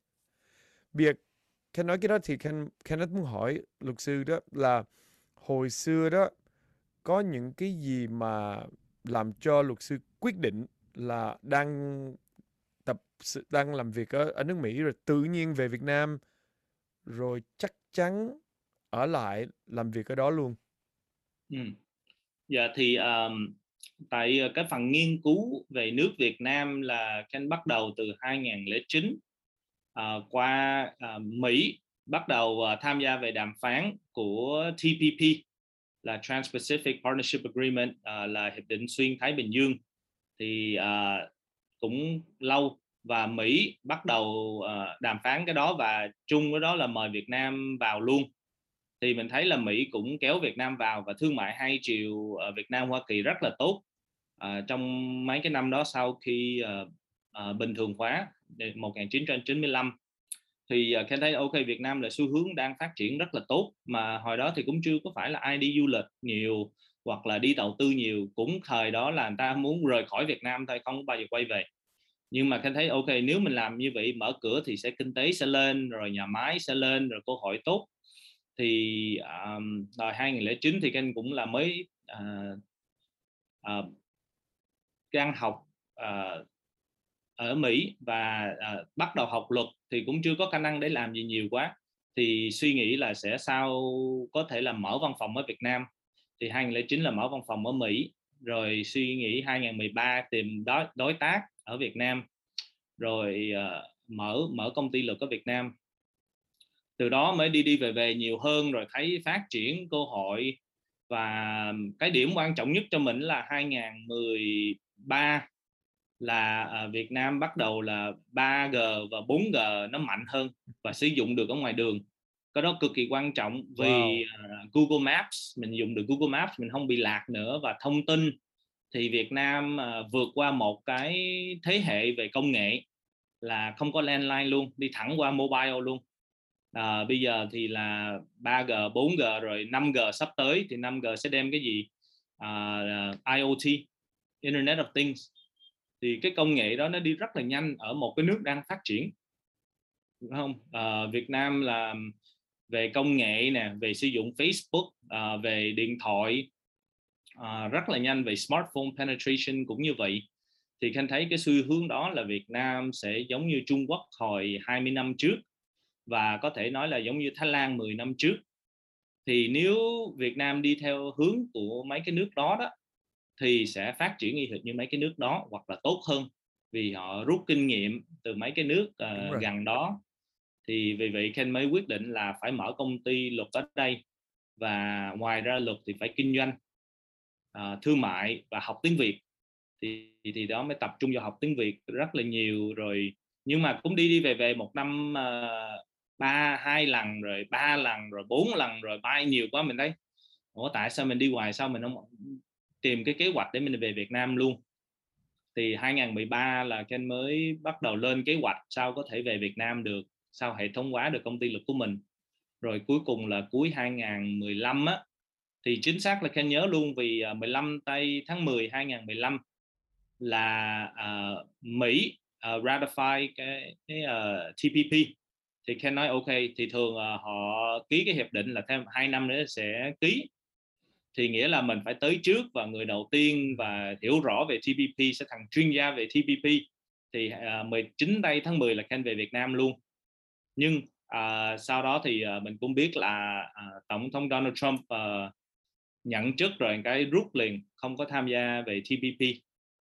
Việc Ken nói cái đó thì Ken Kenneth muốn hỏi luật sư đó là hồi xưa đó có những cái gì mà làm cho luật sư quyết định là đang tập đang làm việc ở ở nước Mỹ rồi tự nhiên về Việt Nam rồi chắc chắn ở lại làm việc ở đó luôn.
Ừ. Dạ thì um, tại ờ, cái phần nghiên cứu về nước Việt Nam là Ken bắt đầu từ 2009 uh, ờ, qua uh, Mỹ bắt đầu uh, tham gia về đàm phán của TPP là Trans-Pacific Partnership Agreement uh, là hiệp định xuyên Thái Bình Dương. Thì uh, cũng lâu và Mỹ bắt đầu uh, đàm phán cái đó và chung với đó là mời Việt Nam vào luôn thì mình thấy là Mỹ cũng kéo Việt Nam vào và thương mại hai chiều ở ờ, Việt Nam Hoa Kỳ rất là tốt. À, trong mấy cái năm đó sau khi à, à, bình thường hóa 1995 thì uh, Ken thấy ok Việt Nam là xu hướng đang phát triển rất là tốt. Mà hồi đó thì cũng chưa có phải là ai đi du lịch nhiều hoặc là đi đầu tư nhiều. Cũng thời đó là người ta muốn rời khỏi Việt Nam thôi không bao giờ quay về. Nhưng mà Ken thấy ok nếu mình làm như vậy mở cửa thì sẽ kinh tế sẽ lên rồi nhà máy sẽ lên rồi cơ hội tốt thì um, rồi 2009 thì Khanh cũng là mới uh, uh, đang học uh, ở Mỹ và uh, bắt đầu học luật thì cũng chưa có khả năng để làm gì nhiều quá. Thì suy nghĩ là sẽ sau có thể là mở văn phòng ở Việt Nam. Thì 2009 là mở văn phòng ở Mỹ rồi suy nghĩ 2013 tìm đối đối tác ở Việt Nam. Rồi uh, mở mở công ty luật ở Việt Nam từ đó mới đi đi về về nhiều hơn rồi thấy phát triển cơ hội. Và cái điểm quan trọng nhất cho mình là 2013 là à, Việt Nam bắt đầu là 3G và 4G nó mạnh hơn và sử dụng được ở ngoài đường. Cái đó cực kỳ quan trọng vì wow. uh, Google Maps mình dùng được Google Maps mình không bị lạc nữa. Và thông tin thì Việt Nam uh, vượt qua một cái thế hệ về công nghệ là không có landline luôn đi thẳng qua mobile luôn à, bây giờ thì là 3G 4G rồi 5G sắp tới thì 5G sẽ đem cái gì? Ờ, à, IoT Internet of Things. Thì cái công nghệ đó nó đi rất là nhanh ở một cái nước đang phát triển. Đúng không? À, Việt Nam là về công nghệ nè về sử dụng Facebook à, về điện thoại. À, rất là nhanh về smartphone penetration cũng như vậy. Thì khanh thấy cái xu hướng đó là Việt Nam sẽ giống như Trung Quốc hồi 20 năm trước và có thể nói là giống như Thái Lan 10 năm trước. Thì nếu Việt Nam đi theo hướng của mấy cái nước đó đó thì sẽ phát triển y hệt như mấy cái nước đó hoặc là tốt hơn. Vì họ rút kinh nghiệm từ mấy cái nước uh, gần đó. Thì vì vậy Ken mới quyết định là phải mở công ty luật ở đây. Và ngoài ra luật thì phải kinh doanh uh, thương mại và học tiếng Việt. Thì thì đó mới tập trung vào học tiếng Việt rất là nhiều. Rồi nhưng mà cũng đi đi về về một năm uh, ba hai lần rồi ba lần rồi bốn lần rồi bay nhiều quá mình thấy ủa tại sao mình đi hoài sao mình không tìm cái kế hoạch để mình về Việt Nam luôn? Thì 2013 là Ken mới bắt đầu lên kế hoạch sao có thể về Việt Nam được sao hệ thống hóa được công ty luật của mình. Rồi cuối cùng là cuối 2015 á thì chính xác là Ken nhớ luôn vì à, 15 tây tháng 10 2015 là uh, Mỹ uh, ratify cái, cái uh, TPP thì Ken nói ok thì thường uh, họ ký cái hiệp định là thêm hai năm nữa sẽ ký. Thì nghĩa là mình phải tới trước và người đầu tiên và hiểu rõ về TPP sẽ thằng chuyên gia về TPP thì ờ, uh, 19 tây tháng 10 là Ken về Việt Nam luôn. Nhưng uh, sau đó thì uh, mình cũng biết là uh, tổng thống Donald Trump uh, nhận chức rồi cái rút liền không có tham gia về TPP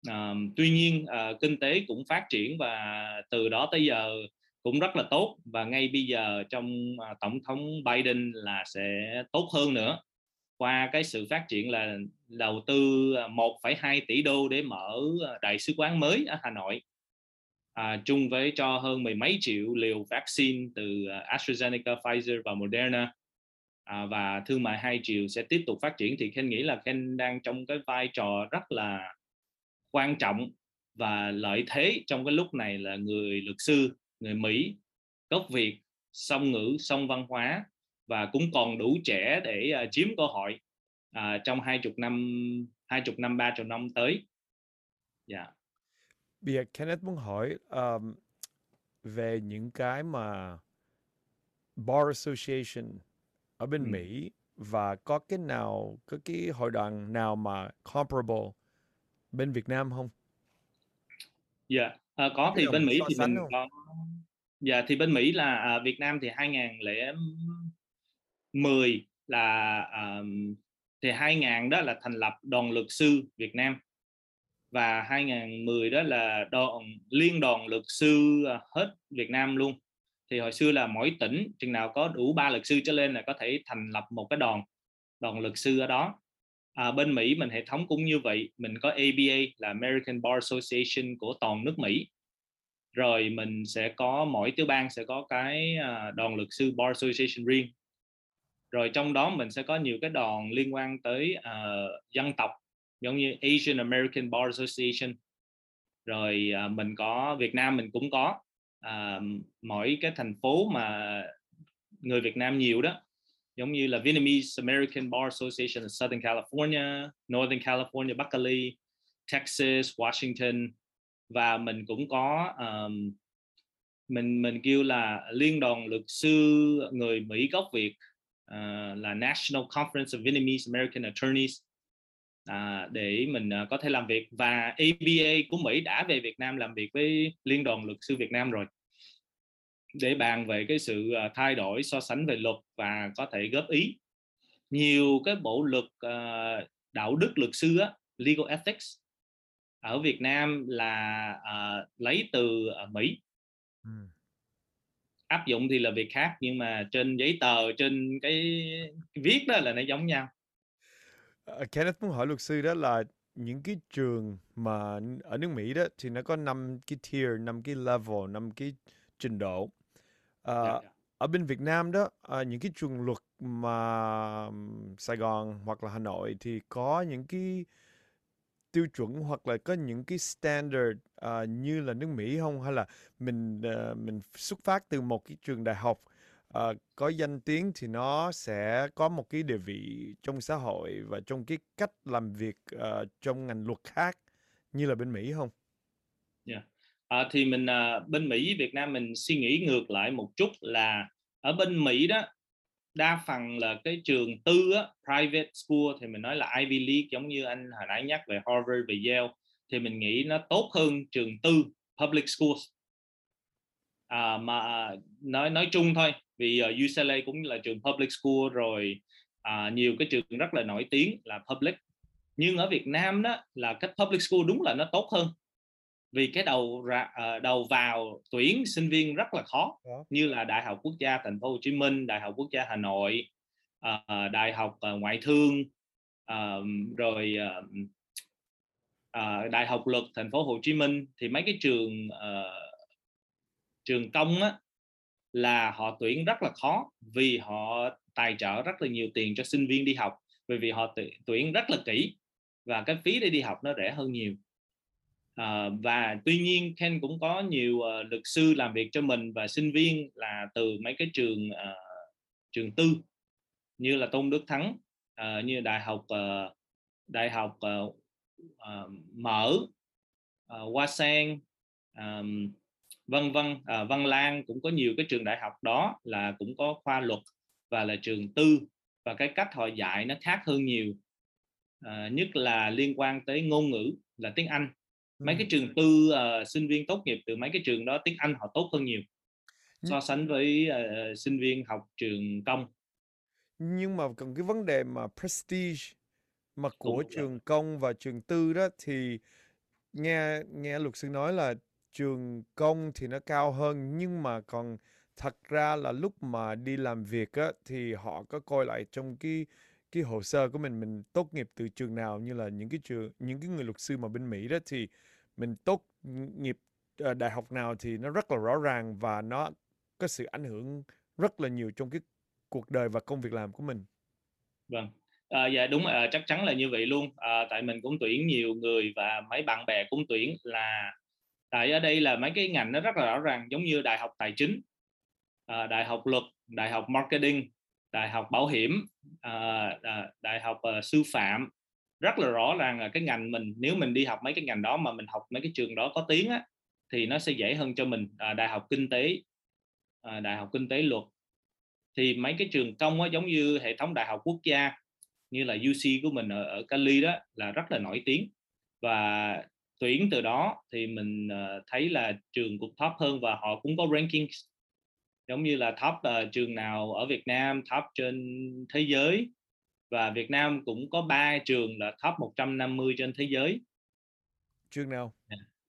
uh, tuy nhiên uh, kinh tế cũng phát triển và từ đó tới giờ cũng rất là tốt. Và ngay bây giờ trong à, tổng thống Biden là sẽ tốt hơn nữa. Qua cái sự phát triển là đầu tư à, 1,2 tỷ đô để mở à, đại sứ quán mới ở Hà Nội. À, chung với cho hơn mười mấy triệu liều vaccine từ AstraZeneca, Pfizer và Moderna. À, và thương mại hai triệu sẽ tiếp tục phát triển thì Ken nghĩ là Ken đang trong cái vai trò rất là quan trọng và lợi thế trong cái lúc này là người luật sư người Mỹ gốc Việt song ngữ song văn hóa và cũng còn đủ trẻ để uh, chiếm cơ hội uh, trong hai chục năm hai chục năm ba chục năm tới.
Dạ. Yeah. Bây giờ Kenneth muốn hỏi um, về những cái mà Bar Association ở bên ừ. Mỹ và có cái nào có cái hội đoàn nào mà comparable bên Việt Nam không?
Dạ, yeah. À, có thì bên Mỹ so thì mình không? có Dạ thì bên Mỹ là à, Việt Nam thì 2010 là à, thì 2000 đó là thành lập đoàn luật sư Việt Nam và 2010 đó là đoàn liên đoàn luật sư à, hết Việt Nam luôn thì hồi xưa là mỗi tỉnh chừng nào có đủ ba luật sư trở lên là có thể thành lập một cái đoàn đoàn luật sư ở đó à, bên Mỹ mình hệ thống cũng như vậy. Mình có ABA là American Bar Association của toàn nước Mỹ. Rồi mình sẽ có mỗi tiểu bang sẽ có cái à, đoàn luật sư bar association riêng. Rồi trong đó mình sẽ có nhiều cái đoàn liên quan tới uh, dân tộc giống như Asian American Bar Association. Rồi uh, mình có Việt Nam mình cũng có. Uh, mỗi cái thành phố mà người Việt Nam nhiều đó giống như là Vietnamese American Bar Association of Southern California, Northern California, Berkeley, Texas, Washington. Và mình cũng có um, mình mình kêu là liên đoàn luật sư người Mỹ gốc Việt uh, là National Conference of Vietnamese American Attorneys. Uh, để mình uh, có thể làm việc. Và ABA của Mỹ đã về Việt Nam làm việc với liên đoàn luật sư Việt Nam rồi để bàn về cái sự uh, thay đổi so sánh về luật và có thể góp ý nhiều cái bộ luật uh, đạo đức luật sư á, legal ethics ở Việt Nam là uh, lấy từ uh, Mỹ
Ừm.
Áp dụng thì là việc khác, nhưng mà trên giấy tờ, trên cái cái viết đó là nó giống nhau.
Ờ, Kenneth muốn hỏi luật sư đó là những cái trường mà ở nước Mỹ đó thì nó có 5 cái tier, 5 cái level, 5 cái trình độ.
Dạ.
Ờ, ở bên Việt Nam đó, ờ, những cái trường luật mà Sài Gòn hoặc là Hà Nội thì có những cái tiêu chuẩn hoặc là có những cái standard, ờ, như là nước Mỹ hông? Hay là mình, ờ, mình xuất phát từ một cái trường đại học, ờ, có danh tiếng thì nó sẽ có một cái địa vị trong xã hội và trong cái cách làm việc, ờ, trong ngành luật khác như là bên Mỹ hông?
À, thì mình, à, bên Mỹ với Việt Nam mình suy nghĩ ngược lại một chút là ở bên Mỹ đó, đa phần là cái trường tư á, private school thì mình nói là Ivy League giống như anh hồi nãy nhắc về Harvard, về Yale thì mình nghĩ nó tốt hơn trường tư public schools. À, mà nói nói chung thôi, vì, UCLA cũng là trường public school rồi, à, nhiều cái trường rất là nổi tiếng là public. Nhưng ở Việt Nam đó là cái public school đúng là nó tốt hơn. Vì cái đầu ra ờ, đầu vào tuyển sinh viên rất là khó, như là Đại học Quốc gia Thành phố Hồ Chí Minh, Đại học Quốc gia Hà Nội, ờ, Đại học, ờ, Ngoại thương, rồi, Đại học Luật Thành phố Hồ Chí Minh thì mấy cái trường, trường công á, là họ tuyển rất là khó vì họ tài trợ rất là nhiều tiền cho sinh viên đi học, bởi vì họ tuyển rất là kỹ và cái phí để đi học nó rẻ hơn nhiều. Ờ, và tuy nhiên Ken cũng có nhiều, uh, luật sư làm việc cho mình và sinh viên là từ mấy cái trường, uh, trường tư như là Tôn Đức Thắng, uh, như Đại học, uh, Đại học, uh, uh, Mở, uh, Hoa Sen, um, vân vân, ờ, Văn Lang cũng có nhiều cái trường đại học đó là cũng có khoa luật và là trường tư và cái cách họ dạy nó khác hơn nhiều. Ờ, nhất là liên quan tới ngôn ngữ là tiếng Anh. Mấy cái trường tư, ờ, sinh viên tốt nghiệp từ mấy cái trường đó tiếng Anh họ tốt hơn nhiều, so sánh với, ờ, sinh viên học trường công.
Nhưng mà còn cái vấn đề mà prestige mà của
là
trường công và trường tư đó thì nghe nghe luật sư nói là trường công thì nó cao hơn, nhưng mà còn thật ra là lúc mà đi làm việc á, thì họ có coi lại trong cái cái hồ sơ của mình, mình tốt nghiệp từ trường nào, như là những cái trường những cái người luật sư mà bên Mỹ đó thì mình tốt nghiệp, ờ, đại học nào thì nó rất là rõ ràng và nó có sự ảnh hưởng rất là nhiều trong cái cuộc đời và công việc làm của mình.
Vâng, À, dạ đúng, à, chắc chắn là như vậy luôn. à, tại mình cũng tuyển nhiều người và mấy bạn bè cũng tuyển là tại ở đây là mấy cái ngành nó rất là rõ ràng, giống như Đại học Tài chính, à, Đại học Luật, Đại học Marketing, Đại học Bảo hiểm, à, à, Đại học, à, Sư phạm. Rất là rõ ràng là cái ngành mình nếu mình đi học mấy cái ngành đó mà mình học mấy cái trường đó có tiếng á, thì nó sẽ dễ hơn cho mình. À, Đại học Kinh tế, à, Đại học Kinh tế Luật. Thì mấy cái trường công á, giống như hệ thống đại học quốc gia như là UC của mình ở ở Cali đó là rất là nổi tiếng và tuyển từ đó thì mình, uh, thấy là trường cũng top hơn và họ cũng có rankings, giống như là top, uh, trường nào ở Việt Nam, top trên thế giới và Việt Nam cũng có 3 trường là top 150 trên thế giới.
Trường nào?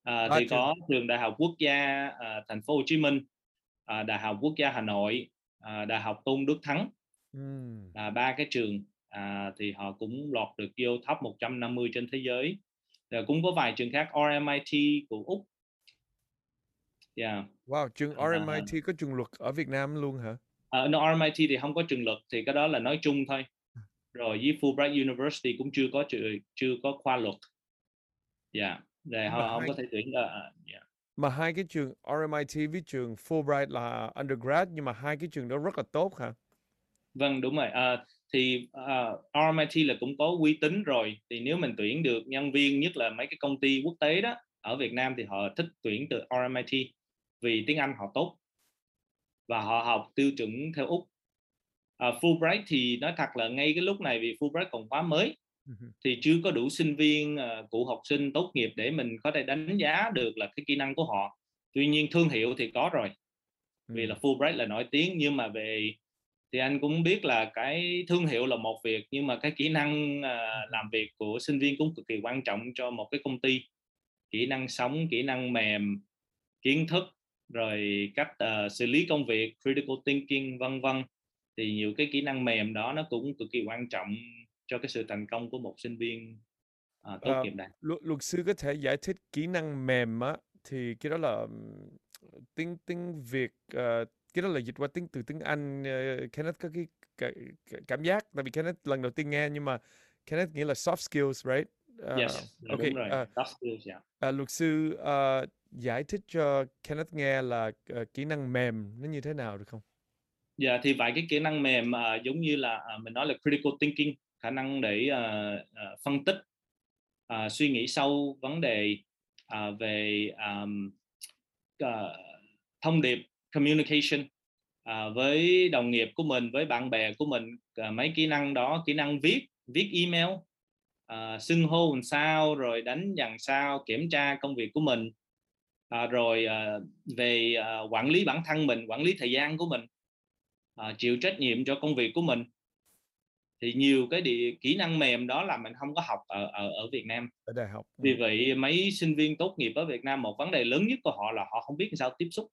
À,
3
thì
trường.
có trường Đại học Quốc gia, ờ, Thành phố Hồ Chí Minh, ờ, Đại học Quốc gia Hà Nội, ờ, Đại học Tôn Đức Thắng.
Ừm.
Là 3 cái trường, à, thì họ cũng lọt được vô top 150 trên thế giới. Rồi cũng có vài trường khác, RMIT của Úc. Yeah.
Wow, trường
À.
RMIT có trường luật ở Việt Nam luôn hả?
Ờ, no, RMIT thì hông có trường luật, thì cái đó là nói chung thôi.
À.
Rồi với Fulbright University cũng chưa có trường chưa có khoa luật. Yeah, để
Nhưng
họ
mà
hông
hai
có thể tuyển ờ, ờ, yeah.
Mà hai cái trường RMIT với trường Fulbright là undergrad, nhưng mà hai cái trường đó rất là tốt hả?
Vâng, đúng rồi. Ờ, thì, ờ, RMIT là cũng có uy tín rồi, thì nếu mình tuyển được nhân viên, nhất là mấy cái công ty quốc tế đó, ở Việt Nam thì họ thích tuyển từ RMIT vì tiếng Anh họ tốt. Và họ học tiêu chuẩn theo Úc. Ờ, Fulbright thì nói thật là ngay cái lúc này vì Fulbright còn quá mới, thì chưa có đủ sinh viên, ờ, cựu học sinh tốt nghiệp để mình có thể đánh giá được là cái kỹ năng của họ. Tuy nhiên thương hiệu thì có rồi, vì là. Fulbright là nổi tiếng, nhưng mà về thì anh cũng biết là cái thương hiệu là một việc, nhưng mà cái kỹ năng,
hưm.
làm việc của sinh viên cũng cực kỳ quan trọng cho một cái công ty. Kỹ năng sống, kỹ năng mềm, kiến thức rồi cách uh, xử lý công việc critical thinking vân vân thì nhiều cái kỹ năng mềm đó nó cũng cực kỳ quan trọng cho cái sự thành công của một sinh viên uh, tốt
Ờ,
nghiệp đại
luật, luật sư có thể giải thích kỹ năng mềm á thì cái đó là tiếng tiếng Việt ờ, cái đó là dịch qua tiếng từ tiếng Anh ờ, Kenneth có cái, cái, cái cảm giác tại vì Kenneth lần đầu tiên nghe nhưng mà Kenneth nghĩa là soft skills right? Ờ,
yes là
ok
đúng rồi
ờ,
soft skills yeah.
ờ, luật sư ờ, giải thích cho Kenneth nghe là ờ, kỹ năng mềm nó như thế nào được không
Dạ thì vài cái kỹ năng mềm uh, giống như là uh, mình nói là critical thinking khả năng để uh, uh, phân tích uh, suy nghĩ sâu vấn đề uh, về um, uh, thông điệp communication uh, với đồng nghiệp của mình với bạn bè của mình uh, mấy kỹ năng đó kỹ năng viết viết email uh, xưng hô làm sao rồi đánh dằn sao kiểm tra công việc của mình uh, rồi uh, về uh, quản lý bản thân mình quản lý thời gian của mình à, chịu trách nhiệm cho công việc của mình. Thì nhiều cái địa, kỹ năng mềm đó là mình không có học ở ở ở Việt Nam.
Ở đại học
vì
ừ.
vậy mấy sinh viên tốt nghiệp ở Việt Nam một vấn đề lớn nhất của họ là họ không biết làm sao tiếp xúc.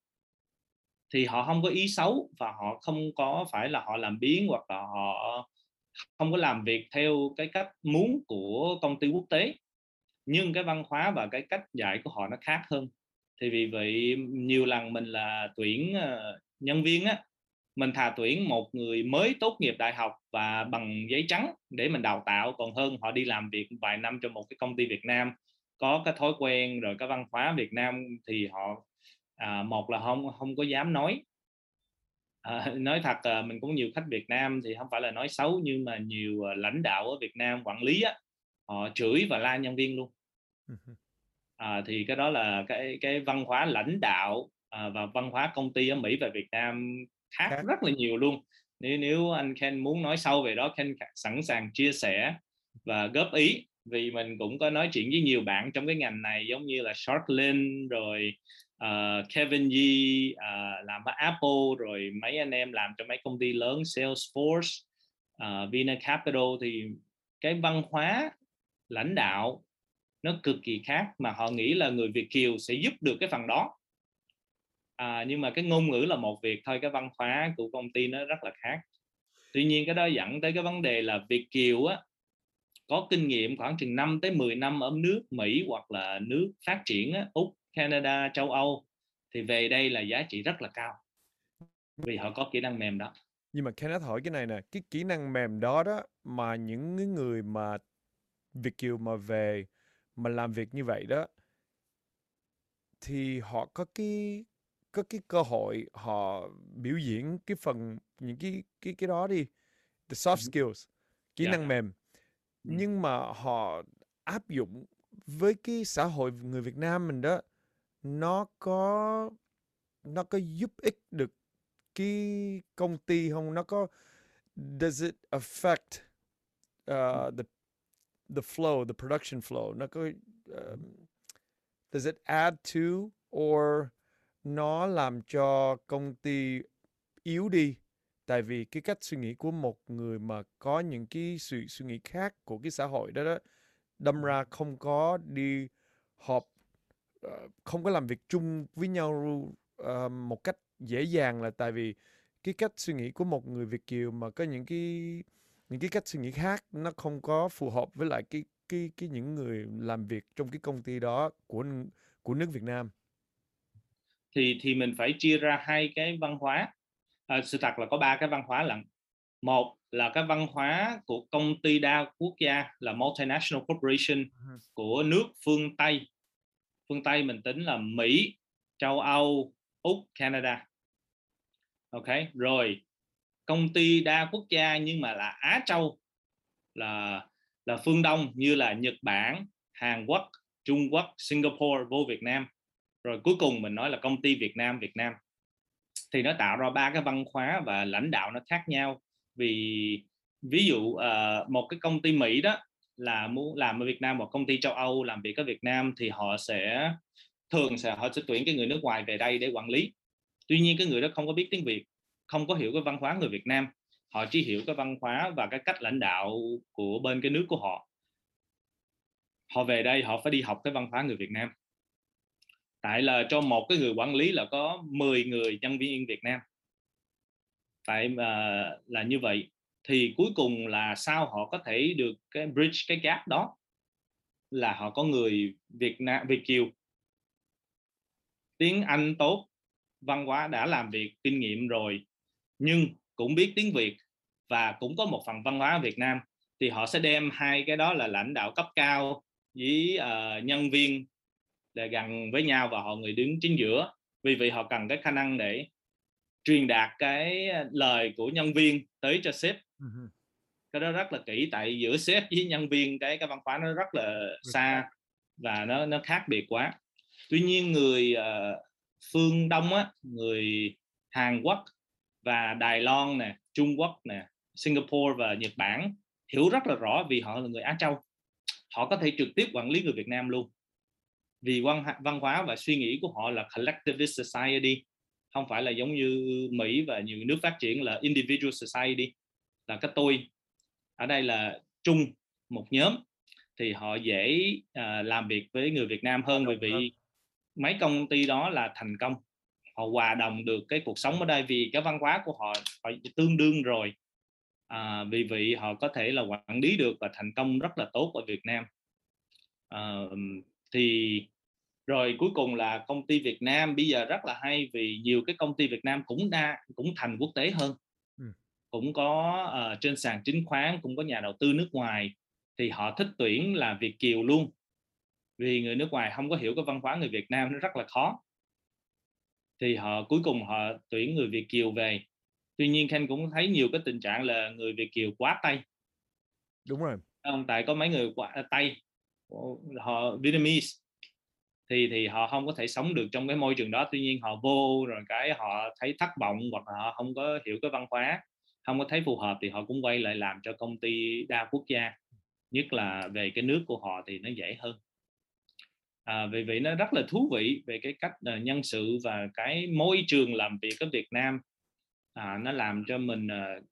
Thì họ không có ý xấu và họ không có phải là họ làm biến hoặc là họ không có làm việc theo cái cách muốn của công ty quốc tế. Nhưng cái văn hóa và cái cách dạy của họ nó khác hơn. Thì vì vậy nhiều lần mình là tuyển uh, nhân viên á mình thà tuyển một người mới tốt nghiệp đại học và bằng giấy trắng để mình đào tạo còn hơn họ đi làm việc vài năm cho một cái công ty Việt Nam có cái thói quen rồi cái văn hóa Việt Nam thì họ à, một là không không có dám nói. À, (laughs) nói thật à, mình cũng nhiều khách Việt Nam thì không phải là nói xấu nhưng mà nhiều à, lãnh đạo ở Việt Nam quản lý á, họ chửi và la nhân viên luôn. À, thì cái đó là cái cái văn hóa lãnh đạo à, và văn hóa công ty ở Mỹ và Việt Nam khác,
Khác.
rất là nhiều luôn nếu nếu anh Ken muốn nói sâu về đó Ken sẵn sàng chia sẻ và góp ý vì mình cũng có nói chuyện với nhiều bạn trong cái ngành này giống như là Sharklin rồi uh, Kevin Yee uh, làm ở Apple rồi mấy anh em làm cho mấy công ty lớn Salesforce uh, Vina Capital thì cái văn hóa lãnh đạo nó cực kỳ khác mà họ nghĩ là người Việt kiều sẽ giúp được cái phần đó à, nhưng mà cái ngôn ngữ là một việc thôi cái văn hóa của công ty nó rất là khác. Tuy nhiên cái đó dẫn tới cái vấn đề là Việt kiều á có kinh nghiệm khoảng chừng 5 tới 10 năm ở nước Mỹ hoặc là nước phát triển á, Úc, Canada, châu Âu thì về đây là giá trị rất là cao. Vì họ có kỹ năng mềm đó.
Nhưng mà Kenneth hỏi cái này nè cái kỹ năng mềm đó đó mà những người mà Việt kiều mà về mà làm việc như vậy đó thì họ có cái có cái cơ hội họ biểu diễn cái phần những cái cái cái đó đi the soft skills kỹ
Dạ.
năng mềm. Nhưng mà họ áp dụng với cái xã hội người Việt Nam mình đó nó có nó có giúp ích được cái công ty không? Nó có does it affect uh, the the flow the production flow? Nó có um, does it add to or nó làm cho công ty yếu đi. Tại vì cái cách suy nghĩ của một người mà có những cái suy suy nghĩ khác của cái xã hội đó đó đâm ra không có đi họp ờ, không có làm việc chung với nhau ờ, một cách dễ dàng là tại vì cái cách suy nghĩ của một người Việt kiều mà có những cái những cái cách suy nghĩ khác nó không có phù hợp với lại cái cái cái những người làm việc trong cái công ty đó của của nước Việt Nam
thì thì mình phải chia ra hai cái văn hóa. À, sự thật là có ba cái văn hóa lận. Một là cái văn hóa của công ty đa quốc gia là multinational corporation
Ừ.
của nước phương Tây. Phương Tây mình tính là Mỹ châu Âu Úc Canada. Ok rồi công ty đa quốc gia nhưng mà là Á Châu là là phương Đông như là Nhật Bản Hàn Quốc Trung Quốc Singapore vô Việt Nam rồi cuối cùng mình nói là công ty Việt Nam Việt Nam. Thì nó tạo ra ba cái văn hóa và lãnh đạo nó khác nhau. Vì ví dụ uh, một cái công ty Mỹ đó là muốn làm ở Việt Nam một công ty châu Âu làm việc ở Việt Nam thì họ sẽ thường sẽ họ sẽ tuyển cái người nước ngoài về đây để quản lý. Tuy nhiên cái người đó không có biết tiếng Việt không có hiểu cái văn hóa người Việt Nam. Họ chỉ hiểu cái văn hóa và cái cách lãnh đạo của bên cái nước của họ. Họ về đây họ phải đi học cái văn hóa người Việt Nam tại là cho một cái người quản lý là có 10 người nhân viên Việt Nam. Tại uh, là như vậy thì cuối cùng là sao họ có thể được cái bridge cái gap đó là họ có người Việt Nam Việt kiều. Tiếng Anh tốt văn hóa đã làm việc kinh nghiệm rồi nhưng cũng biết tiếng Việt và cũng có một phần văn hóa Việt Nam thì họ sẽ đem hai cái đó là lãnh đạo cấp cao với uh, nhân viên để gần với nhau và họ người đứng chính giữa. Vì vậy họ cần cái khả năng để truyền đạt cái lời của nhân viên tới cho sếp. Cái đó rất là kỹ tại giữa sếp với nhân viên cái cái văn hóa nó rất là xa và nó nó khác biệt quá. Tuy nhiên người uh, phương đông á người hàn quốc và đài loan nè trung quốc nè singapore và nhật bản hiểu rất là rõ vì họ là người á châu. Họ có thể trực tiếp quản lý người việt nam luôn vì văn văn hóa và suy nghĩ của họ là collectivist society không phải là giống như Mỹ và nhiều nước phát triển là individual society. Là cái tôi ở đây là chung một nhóm thì họ dễ uh, làm việc với người Việt Nam hơn bởi vì mấy công ty đó là thành công. Họ hòa đồng được cái cuộc sống ở đây vì cái văn hóa của họ phải tương đương rồi. À, vì vậy họ có thể là quản lý được và thành công rất là tốt ở Việt Nam. À, thì rồi cuối cùng là công ty Việt Nam bây giờ rất là hay vì nhiều cái công ty Việt Nam cũng đa cũng thành quốc tế hơn. Ừ. cũng có uh, trên sàn chứng khoán cũng có nhà đầu tư nước ngoài thì họ thích tuyển là Việt kiều luôn. Vì người nước ngoài không có hiểu cái văn hóa người Việt Nam nó rất là khó. Thì họ cuối cùng họ tuyển người Việt kiều về. Tuy nhiên Khanh cũng thấy nhiều cái tình trạng là người Việt kiều quá tay.
Đúng rồi.
Không tại có mấy người quá tay họ Vietnamese. Thì thì họ không có thể sống được trong cái môi trường đó. Tuy nhiên họ vô rồi cái họ thấy thất vọng hoặc là họ không có hiểu cái văn hóa không có thấy phù hợp thì họ cũng quay lại làm cho công ty đa quốc gia. Nhất là về cái nước của họ thì nó dễ hơn. À, vì vậy nó rất là thú vị về cái cách uh, nhân sự và cái môi trường làm việc ở Việt Nam. À, nó làm cho mình uh,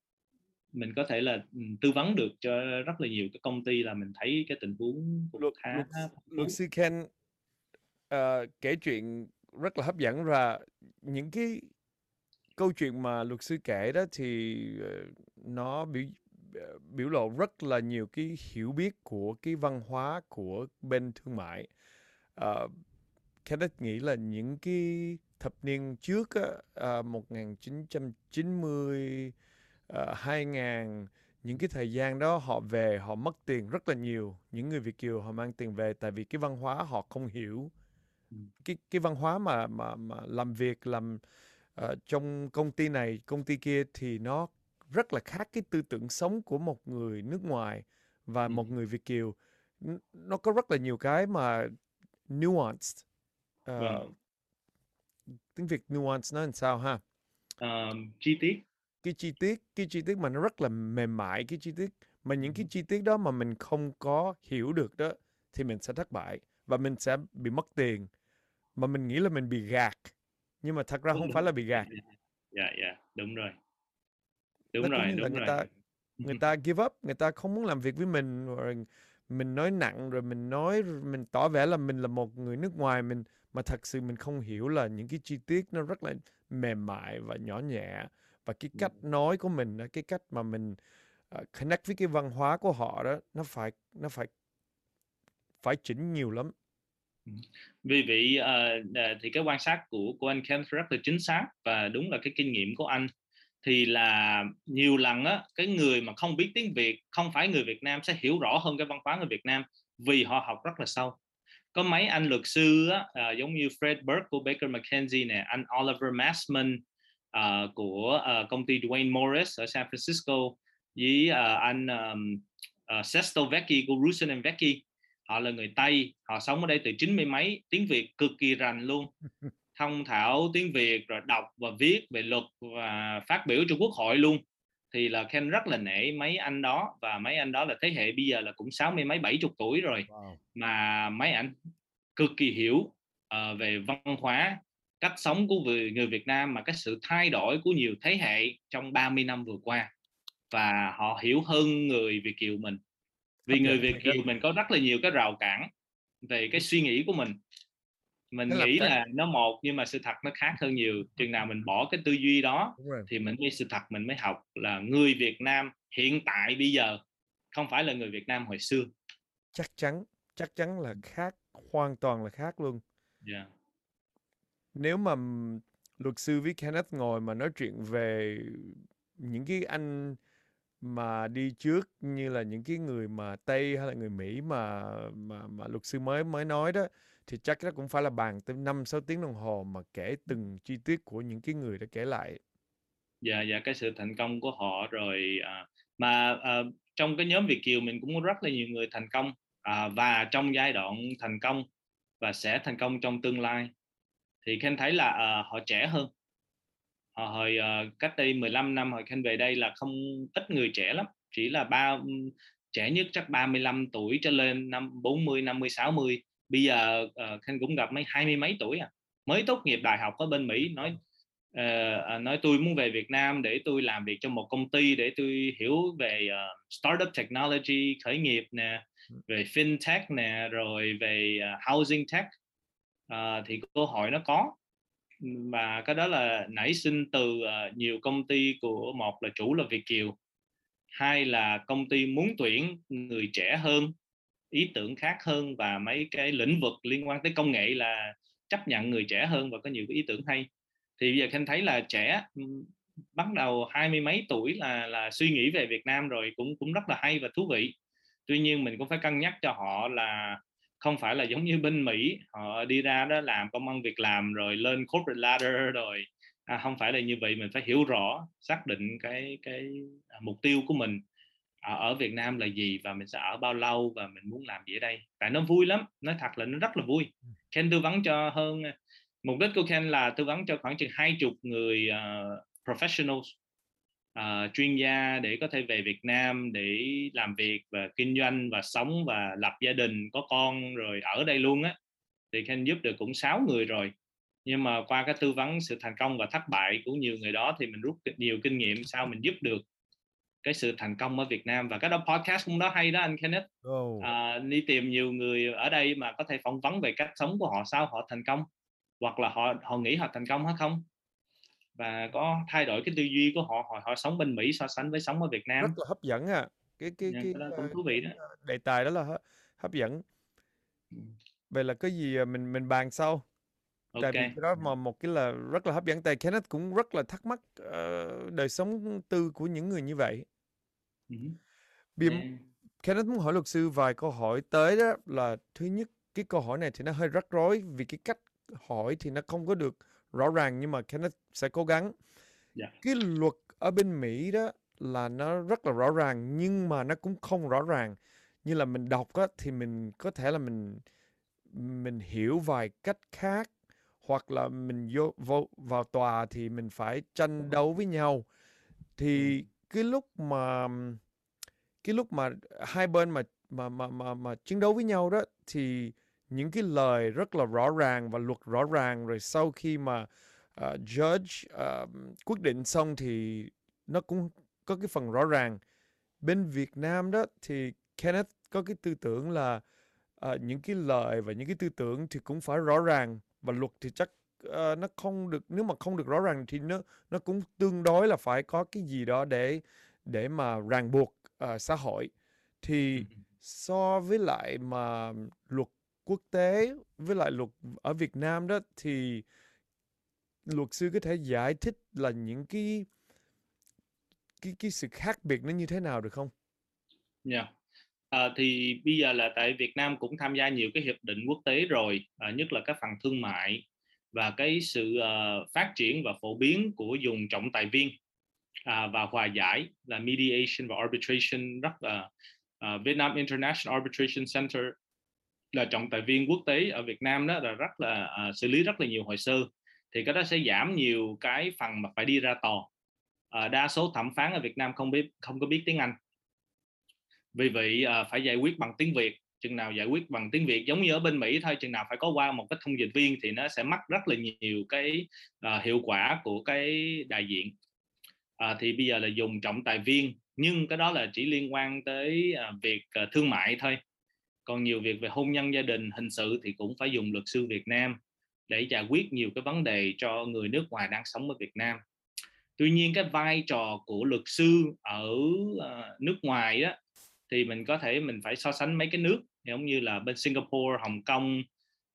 mình có thể là ừ, tư vấn được cho rất là nhiều cái công ty là mình thấy cái tình huống
cũng luật, khá luật, luật sư Ken uh, kể chuyện rất là hấp dẫn và những cái câu chuyện mà luật sư kể đó thì uh, nó biểu biểu lộ rất là nhiều cái hiểu biết của cái văn hóa của bên thương mại. Uh, Kenneth nghĩ là những cái thập niên trước á, uh, 1990 uh, 2000 những cái thời gian đó họ về họ mất tiền rất là nhiều. Những người Việt kiều họ mang tiền về tại vì cái văn hóa họ không hiểu. Cái cái văn hóa mà mà mà làm việc làm uh, trong công ty này công ty kia thì nó rất là khác cái tư tưởng sống của một người nước ngoài và ừ. một người Việt kiều. Nó có rất là nhiều cái mà nuanced uh, vâng. tiếng Việt nuance nó làm sao ha?
Um, chi tiết
cái chi tiết cái chi tiết mà nó rất là mềm mại cái chi tiết mà những cái chi tiết đó mà mình không có hiểu được đó thì mình sẽ thất bại và mình sẽ bị mất tiền. Mà mình nghĩ là mình bị gạt nhưng mà thật ra đúng, không đúng. phải là bị gạt. (laughs)
Dạ dạ đúng rồi. Đúng nó rồi đúng
người rồi. ta người ta (laughs) give up người ta không muốn làm việc với mình rồi mình nói nặng rồi mình nói mình tỏ vẻ là mình là một người nước ngoài mình mà thật sự mình không hiểu là những cái chi tiết nó rất là mềm mại và nhỏ nhẹ và cái cách nói của mình cái cách mà mình uh, connect với cái văn hóa của họ đó nó phải nó phải phải chỉnh nhiều lắm.
Vì vậy uh, thì cái quan sát của của anh Ken rất là chính xác và đúng là cái kinh nghiệm của anh. Thì là nhiều lần á cái người mà không biết tiếng Việt không phải người Việt Nam sẽ hiểu rõ hơn cái văn hóa người Việt Nam vì họ học rất là sâu. Có mấy anh luật sư á, à, giống như Fred Burke của Baker McKenzie nè anh Oliver Massman à, của à, công ty Dwayne Morris ở San Francisco với à, anh um, uh, Sesto Vecchi của Rusin and Vecchi. Họ là người Tây họ sống ở đây từ chín mươi mấy tiếng Việt cực kỳ rành luôn. (laughs) Thông thạo tiếng Việt rồi đọc và viết về luật và phát biểu cho quốc hội luôn. Thì là Ken rất là nể mấy anh đó và mấy anh đó là thế hệ bây giờ là cũng sáu mươi mấy bảy chục tuổi rồi. Wow. mà mấy anh cực kỳ hiểu uh, về văn hóa cách sống của người, người Việt Nam mà cái sự thay đổi của nhiều thế hệ trong 30 năm vừa qua. Và họ hiểu hơn người Việt kiều mình. Vì người Việt kiều mình có rất là nhiều cái rào cản về cái suy nghĩ của mình. Mình
là
nghĩ
cái
là nó một nhưng mà sự thật nó khác hơn nhiều. Chừng nào mình bỏ cái tư duy đó thì mình mới sự thật mình mới học là người Việt Nam hiện tại bây giờ không phải là người Việt Nam hồi xưa.
Chắc chắn, chắc chắn là khác, hoàn toàn là khác luôn.
yeah.
Nếu mà luật sư với Kenneth ngồi mà nói chuyện về những cái anh mà đi trước như là những cái người mà Tây hay là người Mỹ mà mà mà luật sư mới mới nói đó thì chắc nó cũng phải là bàn tới 5 6 tiếng đồng hồ mà kể từng chi tiết của những cái người đã kể lại.
dạ dạ cái sự thành công của họ rồi à, mà à, trong cái nhóm Việt kiều mình cũng có rất là nhiều người thành công à, và trong giai đoạn thành công và sẽ thành công trong tương lai thì Ken thấy là à, họ trẻ hơn. Họ hồi à, cách đây 15 năm hồi Ken về đây là không ít người trẻ lắm chỉ là ba trẻ nhất chắc 35 tuổi trở lên năm 40 50 60 bây giờ uh, Ken cũng gặp mấy hai mươi mấy tuổi à. Mới tốt nghiệp đại học ở bên Mỹ nói uh, nói tôi muốn về Việt Nam để tôi làm việc cho một công ty để tôi hiểu về uh, startup technology khởi nghiệp nè về fintech nè rồi về uh, housing tech à, thì cơ hội nó có. Và cái đó là nảy sinh từ uh, nhiều công ty của một là chủ là Việt kiều hai là công ty muốn tuyển người trẻ hơn ý tưởng khác hơn và mấy cái lĩnh vực liên quan tới công nghệ là chấp nhận người trẻ hơn và có nhiều cái ý tưởng hay. Thì bây giờ khanh thấy là trẻ bắt đầu hai mươi mấy tuổi là là suy nghĩ về Việt Nam rồi cũng cũng rất là hay và thú vị. Tuy nhiên mình cũng phải cân nhắc cho họ là không phải là giống như bên Mỹ họ đi ra đó làm công ăn việc làm rồi lên corporate ladder rồi à, không phải là như vậy mình phải hiểu rõ xác định cái cái mục tiêu của mình. Ở, ở Việt Nam là gì và mình sẽ ở bao lâu và mình muốn làm gì ở đây? Tại nó vui lắm nói thật là nó rất là vui. Ken tư vấn cho hơn mục đích của Ken là tư vấn cho khoảng chừng hai chục người uh, professionals uh, chuyên gia để có thể về Việt Nam để làm việc và kinh doanh và sống và lập gia đình có con rồi ở đây luôn á thì Ken giúp được cũng 6 người rồi. Nhưng mà qua cái tư vấn sự thành công và thất bại của nhiều người đó thì mình rút nhiều kinh nghiệm sao mình giúp được cái sự thành công ở Việt Nam. Và cái đó podcast cũng đó hay đó anh Kenneth.
Oh.
à, đi tìm nhiều người ở đây mà có thể phỏng vấn về cách sống của họ sao họ thành công hoặc là họ họ nghĩ họ thành công hay không và có thay đổi cái tư duy của họ họ họ sống bên Mỹ so sánh với sống ở Việt Nam
Rất là hấp dẫn à. Cái cái
Dạ,
cái
cái cũng
uh,
thú vị đó
đề tài đó là hấp- dẫn.
Ừ.
Vậy là cái gì à, mình mình bàn sau. Tại vì cái đó mà một cái là rất là hấp dẫn. Tại Kenneth cũng rất là thắc mắc ờ, đời sống tư của những người như vậy.
Ừ.
Vì
Yeah.
Kenneth muốn hỏi luật sư vài câu hỏi tới đó là thứ nhất cái câu hỏi này thì nó hơi rắc rối vì cái cách hỏi thì nó không có được rõ ràng nhưng mà Kenneth sẽ cố gắng.
Dạ.
Cái luật ở bên Mỹ đó là nó rất là rõ ràng nhưng mà nó cũng không rõ ràng. Như là mình đọc á, thì mình có thể là mình mình hiểu vài cách khác hoặc là mình vô, vô vào tòa thì mình phải tranh đấu với nhau. Thì cái lúc mà cái lúc mà hai bên mà mà mà mà mà chiến đấu với nhau đó thì những cái lời rất là rõ ràng và luật rõ ràng rồi sau khi mà uh, judge uh, quyết định xong thì nó cũng có cái phần rõ ràng. Bên Việt Nam đó thì Kenneth có cái tư tưởng là uh, những cái lời và những cái tư tưởng thì cũng phải rõ ràng và luật thì chắc uh, nó không được nếu mà không được rõ ràng thì nó nó cũng tương đối là phải có cái gì đó để để mà ràng buộc uh, xã hội. Thì so với lại mà luật quốc tế với lại luật ở Việt Nam đó thì luật sư có thể giải thích là những cái cái cái sự khác biệt nó như thế nào được không?
Dạ. À, thì bây giờ là tại Việt Nam cũng tham gia nhiều cái hiệp định quốc tế rồi, à, nhất là các phần thương mại và cái sự uh, phát triển và phổ biến của dùng trọng tài viên à, và hòa giải là mediation và arbitration rất là uh, Vietnam International Arbitration Center là trọng tài viên quốc tế ở Việt Nam đó là rất là à, xử lý rất là nhiều hồ sơ. Thì cái đó sẽ giảm nhiều cái phần mà phải đi ra tòa. À, đa số thẩm phán ở Việt Nam không biết không có biết tiếng Anh. Vì vậy à, phải giải quyết bằng tiếng Việt. Chừng nào giải quyết bằng tiếng Việt giống như ở bên Mỹ thôi chừng nào phải có qua một cái thông dịch viên thì nó sẽ mất rất là nhiều cái à, hiệu quả của cái đại diện. À, thì bây giờ là dùng trọng tài viên nhưng cái đó là chỉ liên quan tới à, việc à, thương mại thôi còn nhiều việc về hôn nhân gia đình hình sự thì cũng phải dùng luật sư Việt Nam để giải quyết nhiều cái vấn đề cho người nước ngoài đang sống ở Việt Nam. Tuy nhiên cái vai trò của luật sư ở ờ, nước ngoài á thì mình có thể mình phải so sánh mấy cái nước giống như là bên Singapore, Hồng Kông,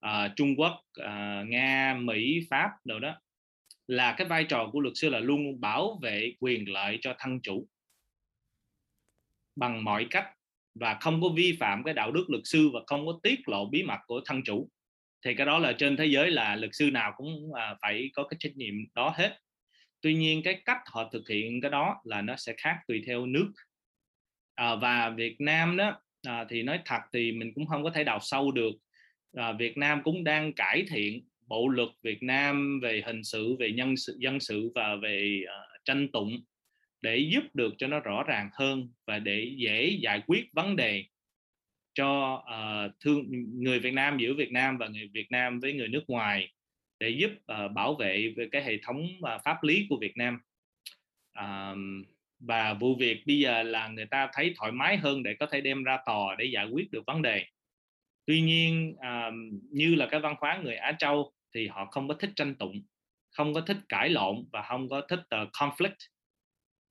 uh, Trung Quốc, uh, Nga, Mỹ, Pháp đâu đó là cái vai trò của luật sư là luôn bảo vệ quyền lợi cho thân chủ bằng mọi cách và không có vi phạm cái đạo đức luật sư và không có tiết lộ bí mật của thân chủ. Thì cái đó là trên thế giới là luật sư nào cũng à, phải có cái trách nhiệm đó hết. Tuy nhiên cái cách họ thực hiện cái đó là nó sẽ khác tùy theo nước. À, và Việt Nam đó à, thì nói thật thì mình cũng không có thể đào sâu được. À, Việt Nam cũng đang cải thiện bộ luật Việt Nam về hình sự về nhân sự dân sự và về uh, tranh tụng để giúp được cho nó rõ ràng hơn và để dễ giải quyết vấn đề cho uh, thương người Việt Nam giữa Việt Nam và người Việt Nam với người nước ngoài để giúp uh, bảo vệ về cái hệ thống uh, pháp lý của Việt Nam. Uh, và vụ việc bây giờ là người ta thấy thoải mái hơn để có thể đem ra tòa để giải quyết được vấn đề. Tuy nhiên uh, như là cái văn hóa người Á Châu thì họ không có thích tranh tụng không có thích cãi lộn và không có thích uh, conflict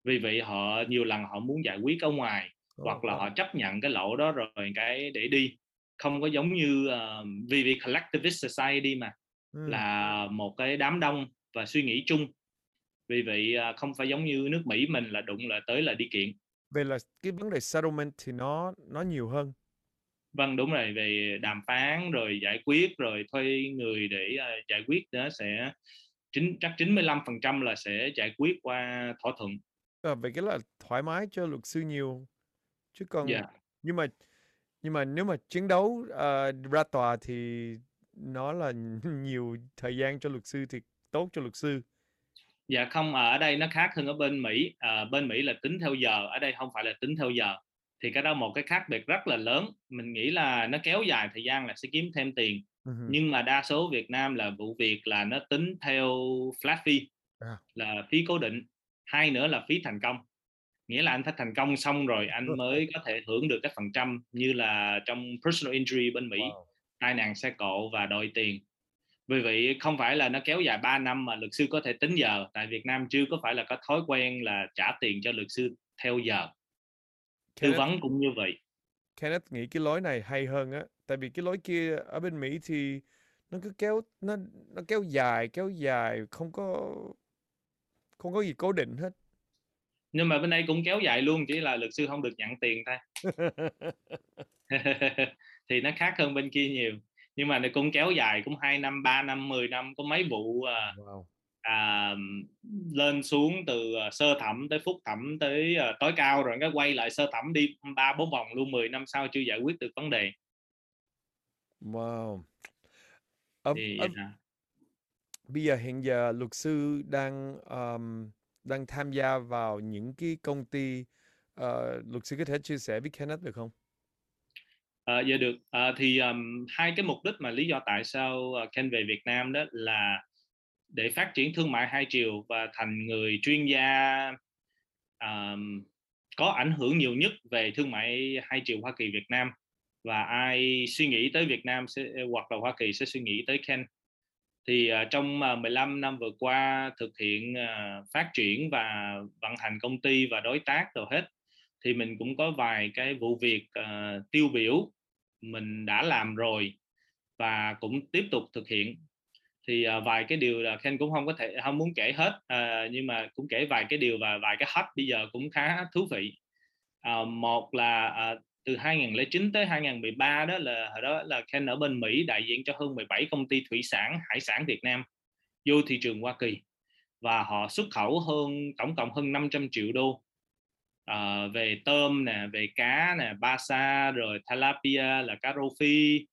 vì vậy họ nhiều lần họ muốn giải quyết ở ngoài oh, hoặc là họ chấp nhận cái lỗ đó rồi cái để đi. Không có giống như uh, vì vì collectivist society mà ừ. là một cái đám đông và suy nghĩ chung. Vì vậy uh, không phải giống như nước Mỹ mình là đụng là tới là đi kiện.
Về là cái vấn đề settlement thì nó nó nhiều hơn.
Vâng đúng rồi về đàm phán rồi giải quyết rồi thuê người để uh, giải quyết đó sẽ chính chắc 95 phần trăm là sẽ giải quyết qua thỏa thuận
à, về cái là thoải mái cho luật sư nhiều. Chứ còn yeah. nhưng mà nhưng mà nếu mà chiến đấu uh, ra tòa thì nó là (laughs) nhiều thời gian cho luật sư thì tốt cho luật sư.
Dạ không ở đây nó khác hơn ở bên Mỹ. À, bên Mỹ là tính theo giờ ở đây không phải là tính theo giờ. Thì cái đó một cái khác biệt rất là lớn. Mình nghĩ là nó kéo dài thời gian là sẽ kiếm thêm tiền. Uh-huh. nhưng mà đa số Việt Nam là vụ việc là nó tính theo flat fee à. là phí cố định hai nữa là phí thành công. Nghĩa là anh phải thành công xong rồi anh mới có thể hưởng được cái phần trăm như là trong personal injury bên Mỹ. Wow. tai nạn xe cộ và đòi tiền. Vì vậy không phải là nó kéo dài 3 năm mà luật sư có thể tính giờ. Tại Việt Nam chưa có phải là có thói quen là trả tiền cho luật sư theo giờ. Tư vấn cũng như vậy.
Kenneth nghĩ cái lối này hay hơn á. Tại vì cái lối kia ở bên Mỹ thì nó cứ kéo nó nó kéo dài kéo dài không có không có gì cố định hết.
Nhưng mà bên đây cũng kéo dài luôn chỉ là luật sư không được nhận tiền thôi. (laughs) (laughs) Thì nó khác hơn bên kia nhiều. Nhưng mà nó cũng kéo dài cũng 2 năm 3 năm 10 năm có mấy vụ uh, wow. à, lên xuống từ à, sơ thẩm tới phúc thẩm tới uh, tối cao rồi cái quay lại sơ thẩm đi ba bốn vòng luôn 10 năm sau chưa giải quyết được vấn đề.
Wow. Ở, thì, ở, bây giờ hiện giờ luật sư đang um, đang tham gia vào những cái công ty uh, luật sư có thể chia sẻ với Kenneth được không?
À, dạ được. À, thì um, hai cái mục đích mà lý do tại sao uh, Ken về Việt Nam đó là để phát triển thương mại hai chiều và thành người chuyên gia um, có ảnh hưởng nhiều nhất về thương mại hai chiều Hoa Kỳ Việt Nam và ai suy nghĩ tới Việt Nam sẽ hoặc là Hoa Kỳ sẽ suy nghĩ tới Ken thì à, trong à, 15 năm vừa qua thực hiện à, phát triển và vận hành công ty và đối tác rồi hết thì mình cũng có vài cái vụ việc uh, tiêu biểu mình đã làm rồi và cũng tiếp tục thực hiện. Thì uh, vài cái điều là Ken cũng không có thể không muốn kể hết uh, nhưng mà cũng kể vài cái điều và vài cái hot bây giờ cũng khá thú vị. Uh, một là uh, từ 2009 tới 2013 đó là hồi đó là Ken ở bên Mỹ đại diện cho hơn 17 công ty thủy sản hải sản Việt Nam vô thị trường Hoa Kỳ. Và họ xuất khẩu hơn tổng cộng hơn 500 triệu đô. À, về tôm nè về cá nè ba sa rồi tilapia là cá rô phi.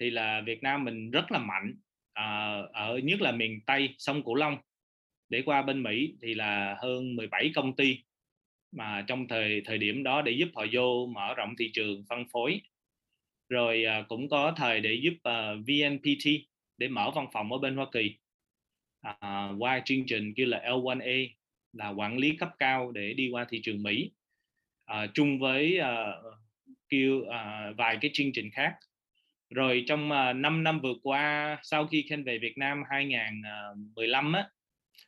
Thì là Việt Nam mình rất là mạnh à, ở nhất là miền Tây sông Cửu Long. Để qua bên Mỹ thì là hơn 17 công ty mà trong thời thời điểm đó để giúp họ vô mở rộng thị trường phân phối. Rồi à, cũng có thời để giúp à, VNPT để mở văn phòng ở bên Hoa Kỳ. À, qua chương trình kia là L1A là quản lý cấp cao để đi qua thị trường Mỹ. À, chung với à, kêu à, vài cái chương trình khác. Rồi trong à, 5 năm vừa qua sau khi Ken về Việt Nam 2015 à, á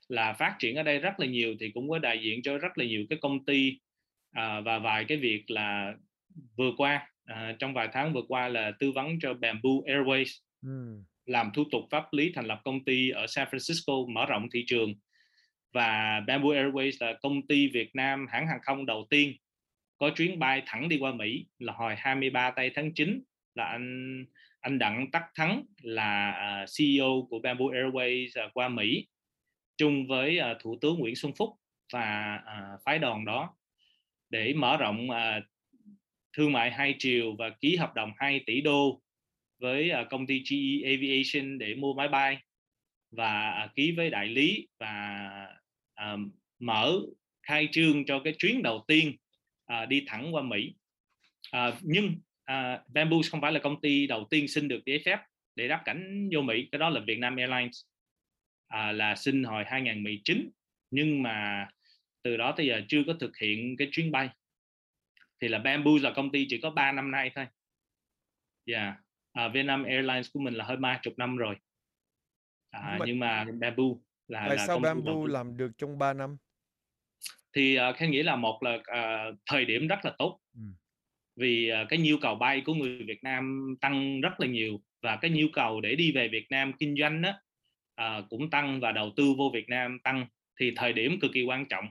là phát triển ở đây rất là nhiều thì cũng có đại diện cho rất là nhiều cái công ty à, và vài cái việc là vừa qua à, trong vài tháng vừa qua là tư vấn cho Bamboo Airways ừ. làm thủ tục pháp lý thành lập công ty ở San Francisco mở rộng thị trường và Bamboo Airways là công ty Việt Nam hãng hàng không đầu tiên có chuyến bay thẳng đi qua Mỹ là hồi 23 tây tháng 9 là anh anh Đặng Tắc Thắng là à, CEO của Bamboo Airways uh, qua Mỹ chung với uh, Thủ tướng Nguyễn Xuân Phúc và uh, phái đoàn đó để mở rộng uh, thương mại hai chiều và ký hợp đồng 2 tỷ đô với uh, công ty GE Aviation để mua máy bay và uh, ký với đại lý và uh, mở khai trương cho cái chuyến đầu tiên uh, đi thẳng qua Mỹ. Uh, nhưng uh, Bamboo không phải là công ty đầu tiên xin được giấy phép để đáp cảnh vô Mỹ, cái đó là Vietnam Airlines à, là xin hồi 2019 nhưng mà từ đó tới giờ chưa có thực hiện cái chuyến bay. Thì là Bamboo là công ty chỉ có 3 năm nay thôi. Dạ yeah. à, Vietnam Airlines của mình là hơn ba chục năm rồi. À, nhưng mà Bamboo là
tại là sao Bamboo làm được trong 3 năm?
Thì uh, Khang nghĩ là một là uh, thời điểm rất là tốt. Ừ. vì uh, cái nhu cầu bay của người Việt Nam tăng rất là nhiều và cái nhu cầu để đi về Việt Nam kinh doanh đó à, cũng tăng và đầu tư vô Việt Nam tăng thì thời điểm cực kỳ quan trọng.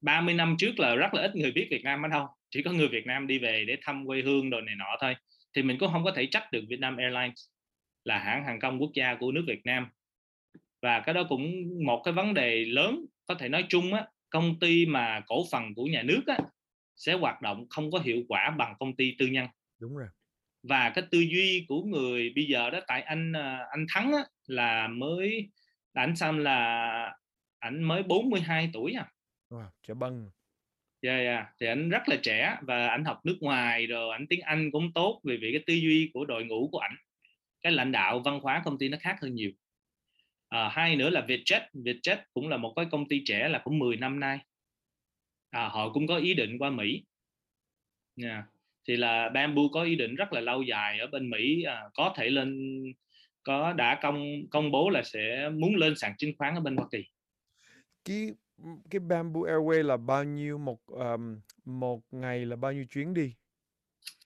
30 năm trước là rất là ít người biết Việt Nam ở đâu chỉ có người Việt Nam đi về để thăm quê hương đồ này nọ thôi thì mình cũng không có thể trách được Vietnam Airlines là hãng hàng không quốc gia của nước Việt Nam. Và cái đó cũng một cái vấn đề lớn có thể nói chung á công ty mà cổ phần của nhà nước á sẽ hoạt động không có hiệu quả bằng công ty tư nhân.
Đúng rồi
và cái tư duy của người bây giờ đó tại anh à, anh thắng á, là mới ảnh xăm là ảnh mới 42 tuổi à.
Wow, trẻ băng
yeah, yeah. thì anh rất là trẻ và anh học nước ngoài rồi anh tiếng Anh cũng tốt vì vì cái tư duy của đội ngũ của ảnh. Cái lãnh đạo văn hóa công ty nó khác hơn nhiều. À, hai nữa là Vietjet. Vietjet cũng là một cái công ty trẻ là cũng 10 năm nay. À, họ cũng có ý định qua Mỹ. Yeah thì là Bamboo có ý định rất là lâu dài ở bên Mỹ à, có thể lên có đã công công bố là sẽ muốn lên sàn chứng khoán ở bên Hoa Kỳ.
Cái cái Bamboo Airways là bao nhiêu một um, một ngày là bao nhiêu chuyến đi?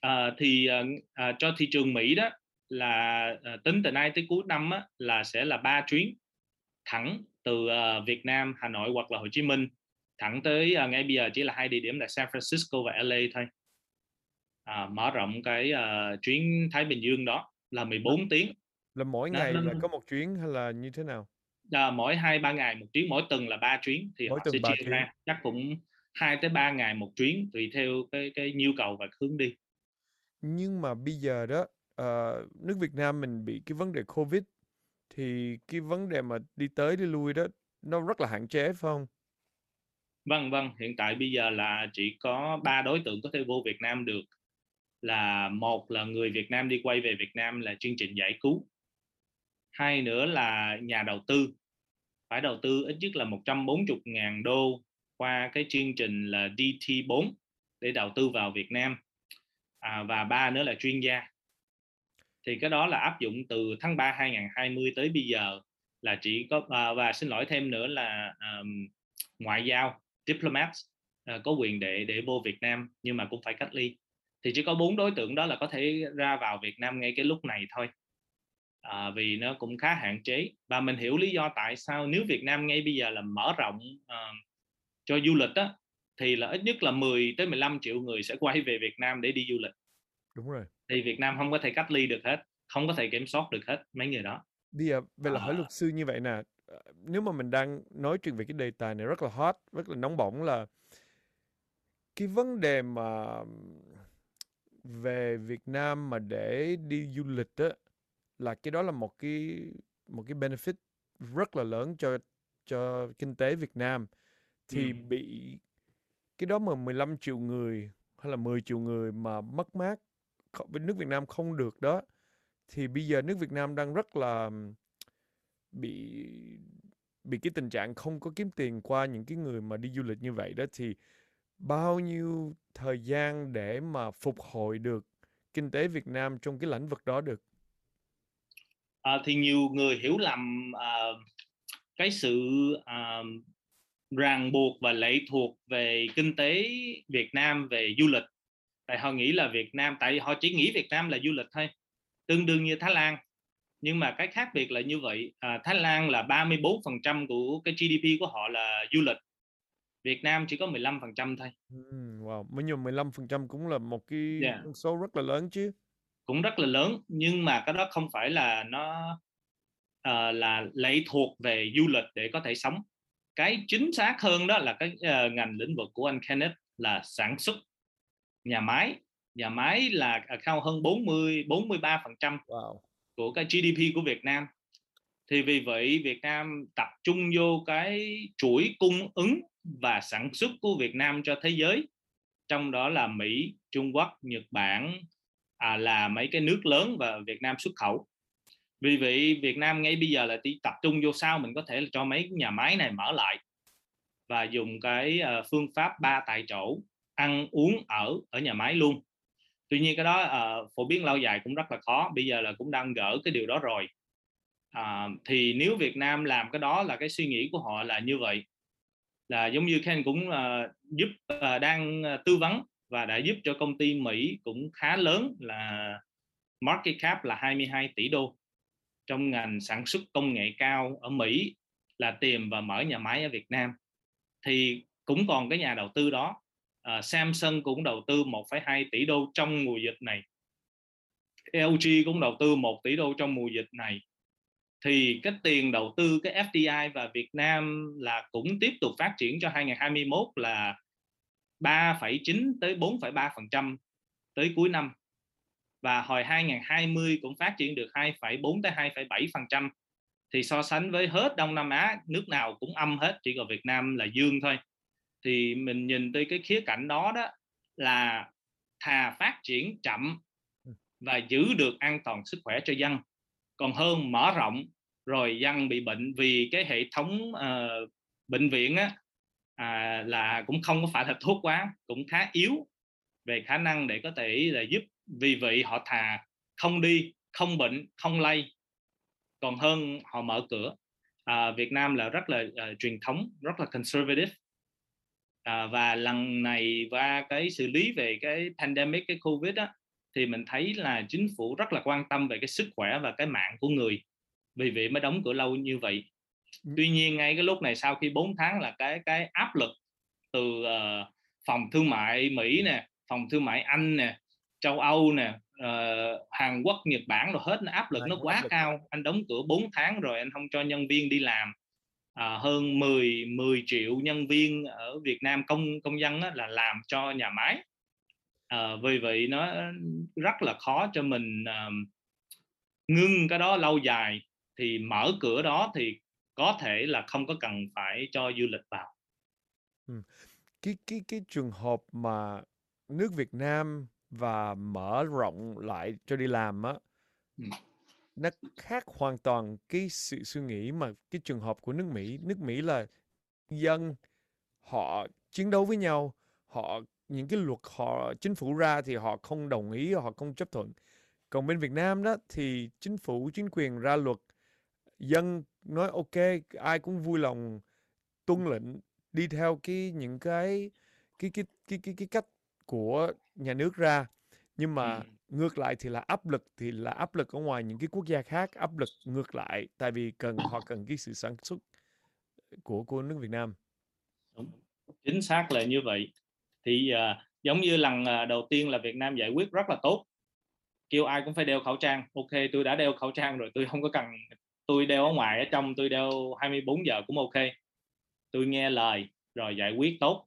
À, thì à, cho thị trường Mỹ đó là à, tính từ nay tới cuối năm á, là sẽ là ba chuyến thẳng từ à, Việt Nam, Hà Nội hoặc là Hồ Chí Minh thẳng tới à, ngay bây giờ chỉ là hai địa điểm là San Francisco và LA thôi à, mở rộng cái uh, chuyến Thái Bình Dương đó là 14 tiếng
là mỗi ngày nó, là có một chuyến hay là như thế nào
à, mỗi hai ba ngày một chuyến mỗi tuần là ba chuyến thì mỗi họ sẽ chia chuyến. ra chắc cũng hai tới ba ngày một chuyến tùy theo cái cái nhu cầu và hướng đi
nhưng mà bây giờ đó uh, nước Việt Nam mình bị cái vấn đề Covid thì cái vấn đề mà đi tới đi lui đó nó rất là hạn chế phải không?
Vâng vâng, hiện tại bây giờ là chỉ có ba đối tượng có thể vô Việt Nam được là một là người Việt Nam đi quay về Việt Nam là chương trình giải cứu. Hai nữa là nhà đầu tư. Phải đầu tư ít nhất là 140 ngàn đô qua cái chương trình là DT4 để đầu tư vào Việt Nam. À, và ba nữa là chuyên gia. Thì cái đó là áp dụng từ tháng 3 2020 tới bây giờ là chỉ có à, và xin lỗi thêm nữa là um, ngoại giao diplomat à, có quyền để để vô Việt Nam nhưng mà cũng phải cách ly thì chỉ có bốn đối tượng đó là có thể ra vào Việt Nam ngay cái lúc này thôi. À, vì nó cũng khá hạn chế. Và mình hiểu lý do tại sao nếu Việt Nam ngay bây giờ là mở rộng uh, cho du lịch á thì là ít nhất là 10 tới 15 triệu người sẽ quay về Việt Nam để đi du lịch.
Đúng rồi.
Thì Việt Nam không có thể cách ly được hết không có thể kiểm soát được hết mấy người đó.
Bây giờ về là à. hỏi luật sư như vậy nè ờ, nếu mà mình đang nói chuyện về cái đề tài này rất là hot rất là nóng bỏng là cái vấn đề mà về Việt Nam mà để đi du lịch á là cái đó là một cái một cái benefit rất là lớn cho cho kinh tế Việt Nam thì ừ. bị cái đó mà 15 triệu người hay là 10 triệu người mà mất mát bên nước Việt Nam không được đó thì bây giờ nước Việt Nam đang rất là bị bị cái tình trạng không có kiếm tiền qua những cái người mà đi du lịch như vậy đó thì bao nhiêu thời gian để mà phục hồi được kinh tế Việt Nam trong cái lĩnh vực đó được?
À, thì nhiều người hiểu lầm uh, cái sự uh, ràng buộc và lệ thuộc về kinh tế Việt Nam về du lịch. Tại họ nghĩ là Việt Nam tại họ chỉ nghĩ Việt Nam là du lịch thôi tương đương như Thái Lan. Nhưng mà cái khác biệt là như vậy à, Thái Lan là 34% của cái GDP của họ là du lịch. Việt Nam chỉ có 15% thôi.
Wow mới nhiều 15% cũng là một cái
yeah.
số rất là lớn chứ.
Cũng rất là lớn nhưng mà cái đó không phải là nó uh, là lệ thuộc về du lịch để có thể sống. Cái chính xác hơn đó là cái uh, ngành lĩnh vực của anh Kenneth là sản xuất nhà máy. Nhà máy là cao hơn 40 43 phần trăm wow. của cái GDP của Việt Nam. Thì vì vậy Việt Nam tập trung vô cái chuỗi cung ứng và sản xuất của Việt Nam cho thế giới trong đó là Mỹ, Trung Quốc, Nhật Bản à, là mấy cái nước lớn và Việt Nam xuất khẩu. Vì vậy Việt Nam ngay bây giờ là tập trung vô sao mình có thể cho mấy nhà máy này mở lại và dùng cái ờ, phương pháp ba tại chỗ ăn uống ở ở nhà máy luôn. Tuy nhiên cái đó uh, phổ biến lâu dài cũng rất là khó bây giờ là cũng đang gỡ cái điều đó rồi. Uh, thì nếu Việt Nam làm cái đó là cái suy nghĩ của họ là như vậy là giống như Ken cũng uh, giúp uh, đang uh, tư vấn và đã giúp cho công ty Mỹ cũng khá lớn là market cap là 22 tỷ đô. Trong ngành sản xuất công nghệ cao ở Mỹ là tìm và mở nhà máy ở Việt Nam. Thì cũng còn cái nhà đầu tư đó uh, Samsung cũng đầu tư 1,2 tỷ đô trong mùa dịch này. LG cũng đầu tư 1 tỷ đô trong mùa dịch này thì cái tiền đầu tư cái FDI và Việt Nam là cũng tiếp tục phát triển cho 2021 là 3,9 tới 4,3% tới cuối năm. Và hồi 2020 cũng phát triển được 2,4 tới 2,7% thì so sánh với hết Đông Nam Á nước nào cũng âm hết chỉ có Việt Nam là dương thôi. Thì mình nhìn tới cái khía cạnh đó đó là thà phát triển chậm và giữ được an toàn sức khỏe cho dân còn hơn mở rộng rồi dân bị bệnh vì cái hệ thống uh, bệnh viện á à, là cũng không có phải là thuốc quá cũng khá yếu về khả năng để có thể là giúp vì vậy họ thà không đi không bệnh không lây. Còn hơn họ mở cửa. À, Việt Nam là rất là uh, truyền thống rất là conservative. À, và lần này qua cái xử lý về cái pandemic cái covid á thì mình thấy là chính phủ rất là quan tâm về cái sức khỏe và cái mạng của người vì vậy mới đóng cửa lâu như vậy. Tuy nhiên ngay cái lúc này sau khi 4 tháng là cái cái áp lực từ uh, phòng thương mại Mỹ nè phòng thương mại Anh nè châu Âu nè uh, Hàn Quốc Nhật Bản rồi hết nó áp lực nó quá cao. Anh đóng cửa 4 tháng rồi anh không cho nhân viên đi làm. À, hơn 10 10 triệu nhân viên ở Việt Nam công công dân á, là làm cho nhà máy à, vì vậy nó rất là khó cho mình uh, ngưng cái đó lâu dài. Thì mở cửa đó thì có thể là không có cần phải cho du lịch vào.
Ừ. cái cái cái trường hợp mà nước Việt Nam và mở rộng lại cho đi làm á ừ nó khác hoàn toàn cái sự suy nghĩ mà cái trường hợp của nước Mỹ. Nước Mỹ là dân họ chiến đấu với nhau họ những cái luật họ chính phủ ra thì họ không đồng ý họ không chấp thuận. Còn bên Việt Nam đó thì chính phủ chính quyền ra luật dân nói ok ai cũng vui lòng tuân lệnh đi theo cái những cái cái cái cái cái, cái cách của nhà nước ra. Nhưng mà ừ ngược lại thì là áp lực thì là áp lực ở ngoài những cái quốc gia khác áp lực ngược lại tại vì cần họ cần cái sự sản xuất của của nước Việt Nam.
Đúng. chính xác là như vậy thì uh, giống như lần uh, đầu tiên là Việt Nam giải quyết rất là tốt. Kêu ai cũng phải đeo khẩu trang. Ok tôi đã đeo khẩu trang rồi tôi không có cần tôi đeo ở ngoài ở trong tôi đeo 24 giờ cũng ok. Tôi nghe lời rồi giải quyết tốt.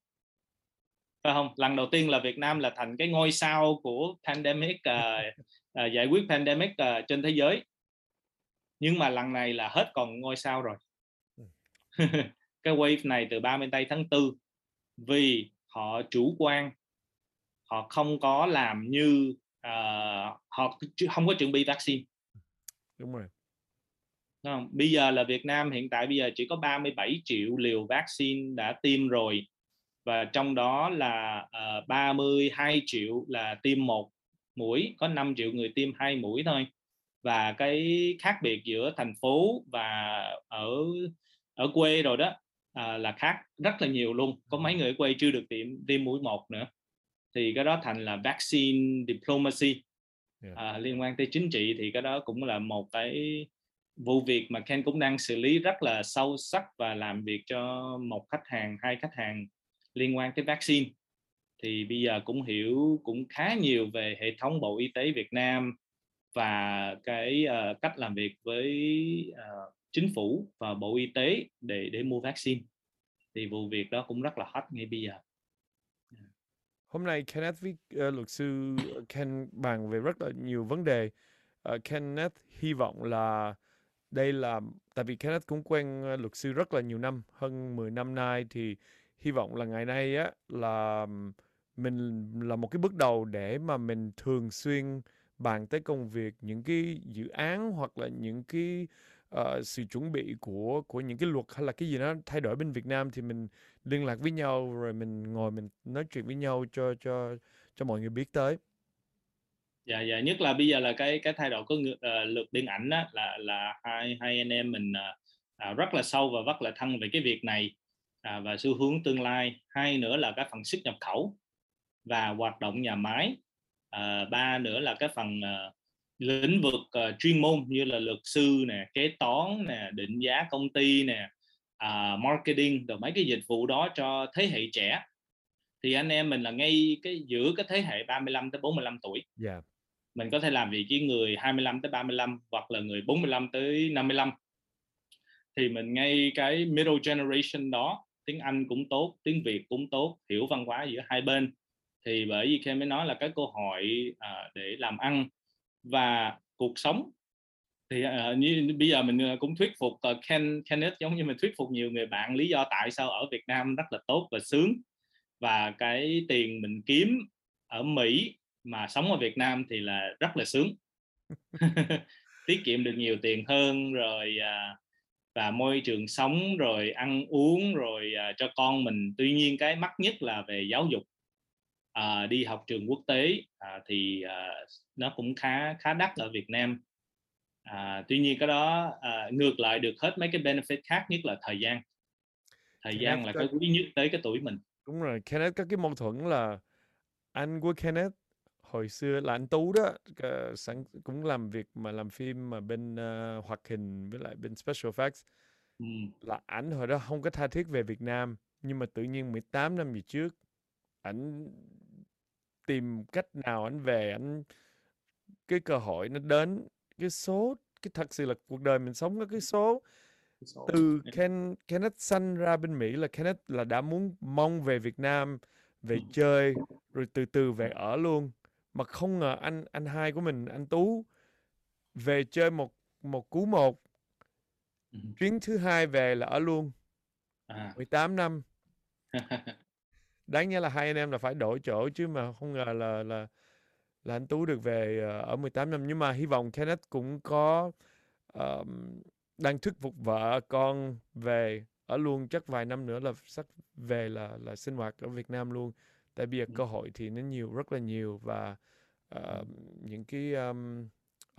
Phải không? Lần đầu tiên là Việt Nam là thành cái ngôi sao của pandemic uh, (laughs) uh, giải quyết pandemic uh, trên thế giới. Nhưng mà lần này là hết còn ngôi sao rồi. Ừ. (laughs) cái wave này từ 30 tây tháng 4 vì họ chủ quan họ không có làm như uh, họ không có chuẩn bị vaccine.
Đúng rồi.
Không? Bây giờ là Việt Nam hiện tại bây giờ chỉ có 37 triệu liều vaccine đã tiêm rồi và trong đó là uh, ờ, 32 triệu là tiêm một mũi có 5 triệu người tiêm hai mũi thôi. Và cái khác biệt giữa thành phố và ở ở quê rồi đó à, là khác rất là nhiều luôn. Có mấy người ở quê chưa được tiêm tiêm mũi một nữa. Thì cái đó thành là vaccine diplomacy.
Yeah.
à, liên quan tới chính trị thì cái đó cũng là một cái vụ việc mà Ken cũng đang xử lý rất là sâu sắc và làm việc cho một khách hàng hai khách hàng liên quan tới vaccine. Thì bây giờ cũng hiểu cũng khá nhiều về hệ thống bộ y tế Việt Nam và cái uh, cách làm việc với uh, chính phủ và bộ y tế để để mua vaccine. Thì vụ việc đó cũng rất là hot ngay bây giờ.
Hôm nay Kenneth với uh, ờ, luật sư Ken bàn về rất là nhiều vấn đề. Uh, Kenneth hy vọng là đây là tại vì Kenneth cũng quen uh, luật sư rất là nhiều năm, hơn 10 năm nay thì hy vọng là ngày nay á là mình là một cái bước đầu để mà mình thường xuyên bàn tới công việc những cái dự án hoặc là những cái uh, sự chuẩn bị của của những cái luật hay là cái gì đó thay đổi bên Việt Nam thì mình liên lạc với nhau rồi mình ngồi mình nói chuyện với nhau cho cho cho mọi người biết tới.
Dạ dạ nhất là bây giờ là cái cái thay đổi của uh, luật điện ảnh đó là là hai hai anh em mình uh, rất là sâu và rất là thân về cái việc này uh, và xu hướng tương lai. Hai nữa là cái phần xuất nhập khẩu và hoạt động nhà máy. Uh, ba nữa là cái phần uh, lĩnh vực uh, chuyên môn như là luật sư nè kế toán nè định giá công ty nè uh, marketing rồi mấy cái dịch vụ đó cho thế hệ trẻ. Thì anh em mình là ngay cái giữa cái thế hệ 35 tới 45 tuổi.
Yeah.
mình có thể làm việc với người 25 tới 35 hoặc là người 45 tới 55 thì mình ngay cái middle generation đó tiếng Anh cũng tốt tiếng Việt cũng tốt hiểu văn hóa giữa hai bên. Thì bởi vì Ken mới nói là cái cơ hội uh, để làm ăn và cuộc sống. Thì uh, như bây giờ mình ờ, cũng thuyết phục uh, Ken Kenneth giống như mình thuyết phục nhiều người bạn lý do tại sao ở Việt Nam rất là tốt và sướng. Và cái tiền mình kiếm ở Mỹ mà sống ở Việt Nam thì là rất là sướng. (laughs) Tiết kiệm được nhiều tiền hơn rồi uh, và môi trường sống rồi ăn uống rồi uh, cho con mình. Tuy nhiên cái mắc nhất là về giáo dục uh, đi học trường quốc tế uh, thì uh, nó cũng khá khá đắt ở Việt Nam. À, tuy nhiên cái đó à, ngược lại được hết mấy cái benefit khác nhất là thời gian. Thời
Kenneth
gian là cái quý nhất tới cái tuổi mình.
Đúng rồi Kenneth có cái mâu thuẫn là anh của Kenneth hồi xưa là anh Tú đó sẵn cũng làm việc mà làm phim mà bên uh, hoạt hình với lại bên special effects. Ừ. là ảnh hồi đó không có tha thiết về Việt Nam nhưng mà tự nhiên 18 năm về trước ảnh tìm cách nào ảnh về ảnh cái cơ hội nó đến cái số cái thật sự là cuộc đời mình sống có cái số từ Ken Kenneth sanh ra bên Mỹ là Kenneth là đã muốn mong về Việt Nam về ừ. chơi rồi từ từ về ở luôn mà không ngờ anh anh hai của mình anh Tú về chơi một một cú một ừ. chuyến thứ hai về là ở luôn à. 18 năm (laughs) đáng nhẽ là hai anh em là phải đổi chỗ chứ mà không ngờ là là là anh Tú được về ờ, ở 18 năm. Nhưng mà hy vọng Kenneth cũng có uh, đang thuyết phục vợ con về ở luôn chắc vài năm nữa là sắp về là là sinh hoạt ở Việt Nam luôn. Tại giờ cơ hội thì nó nhiều rất là nhiều và uh, những cái um,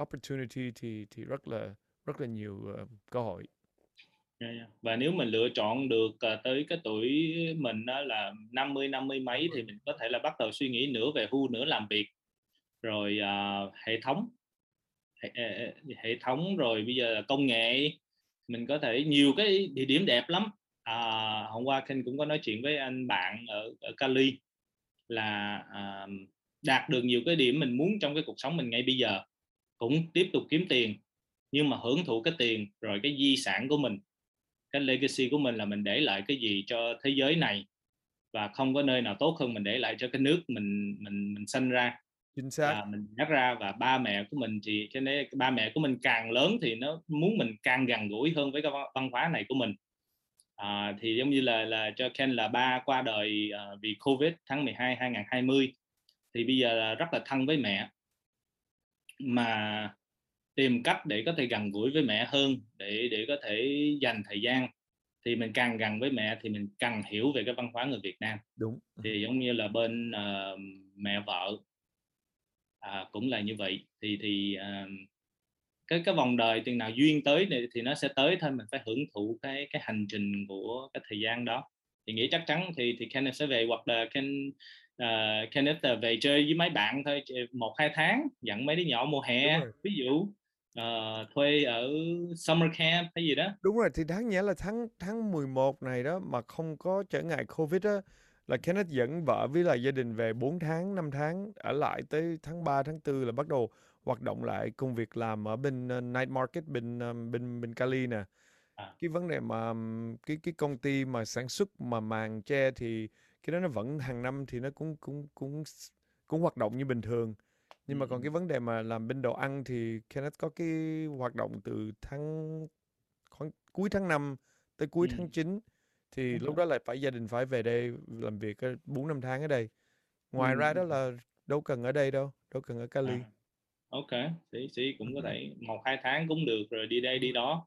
opportunity thì thì rất là rất là nhiều uh, cơ hội
yeah, yeah. và nếu mình lựa chọn được uh, tới cái tuổi mình đó là 50 50 mấy thì mình có thể là bắt đầu suy nghĩ nửa về hưu nửa làm việc. Rồi uh, hệ thống hệ, hệ thống rồi bây giờ là công nghệ. Mình có thể nhiều cái địa điểm đẹp lắm. À, hôm qua Ken cũng có nói chuyện với anh bạn ở, ở Cali là à, đạt được nhiều cái điểm mình muốn trong cái cuộc sống mình ngay bây giờ. Cũng tiếp tục kiếm tiền nhưng mà hưởng thụ cái tiền rồi cái di sản của mình cái legacy của mình là mình để lại cái gì cho thế giới này và không có nơi nào tốt hơn mình để lại cho cái nước mình mình mình sinh ra.
Chính xác.
À, mình nhắc ra và ba mẹ của mình thì cho nên ba mẹ của mình càng lớn thì nó muốn mình càng gần gũi hơn với cái văn hóa này của mình. À, thì giống như là là cho Ken là ba qua đời uh, vì Covid tháng 12 2020 thì bây giờ là rất là thân với mẹ. Mà tìm cách để có thể gần gũi với mẹ hơn để để có thể dành thời gian. Thì mình càng gần với mẹ thì mình càng hiểu về cái văn hóa người Việt Nam.
Đúng.
Thì giống như là bên uh, mẹ vợ à, cũng là như vậy. Thì thì à, cái cái vòng đời tiền nào duyên tới thì, thì nó sẽ tới thôi mình phải hưởng thụ cái cái hành trình của cái thời gian đó. Thì nghĩ chắc chắn thì thì Kenneth sẽ về hoặc là Ken uh, Kenneth về chơi với mấy bạn thôi một hai tháng dẫn mấy đứa nhỏ mùa hè ví dụ uh, thuê ở summer camp hay gì đó.
Đúng rồi thì đáng nhẽ là tháng tháng 11 này đó mà không có trở ngại covid á là Kenneth dẫn vợ với lại gia đình về 4 tháng 5 tháng ở lại tới tháng 3 tháng 4 là bắt đầu hoạt động lại công việc làm ở bên uh, night market bên um, bên bên Cali nè. À. cái vấn đề mà cái cái công ty mà sản xuất mà màn che thì cái đó nó vẫn hàng năm thì nó cũng cũng cũng cũng hoạt động như bình thường nhưng mà còn cái vấn đề mà làm bên đồ ăn thì Kenneth có cái hoạt động từ tháng khoảng cuối tháng 5 tới cuối tháng 9 thì lúc đó lại phải gia đình phải về đây làm việc bốn năm tháng ở đây. Ngoài ra đó là đâu cần ở đây đâu đâu cần ở Cali.
À. ok thì thì cũng có thể một hai tháng cũng được rồi đi đây đi đó.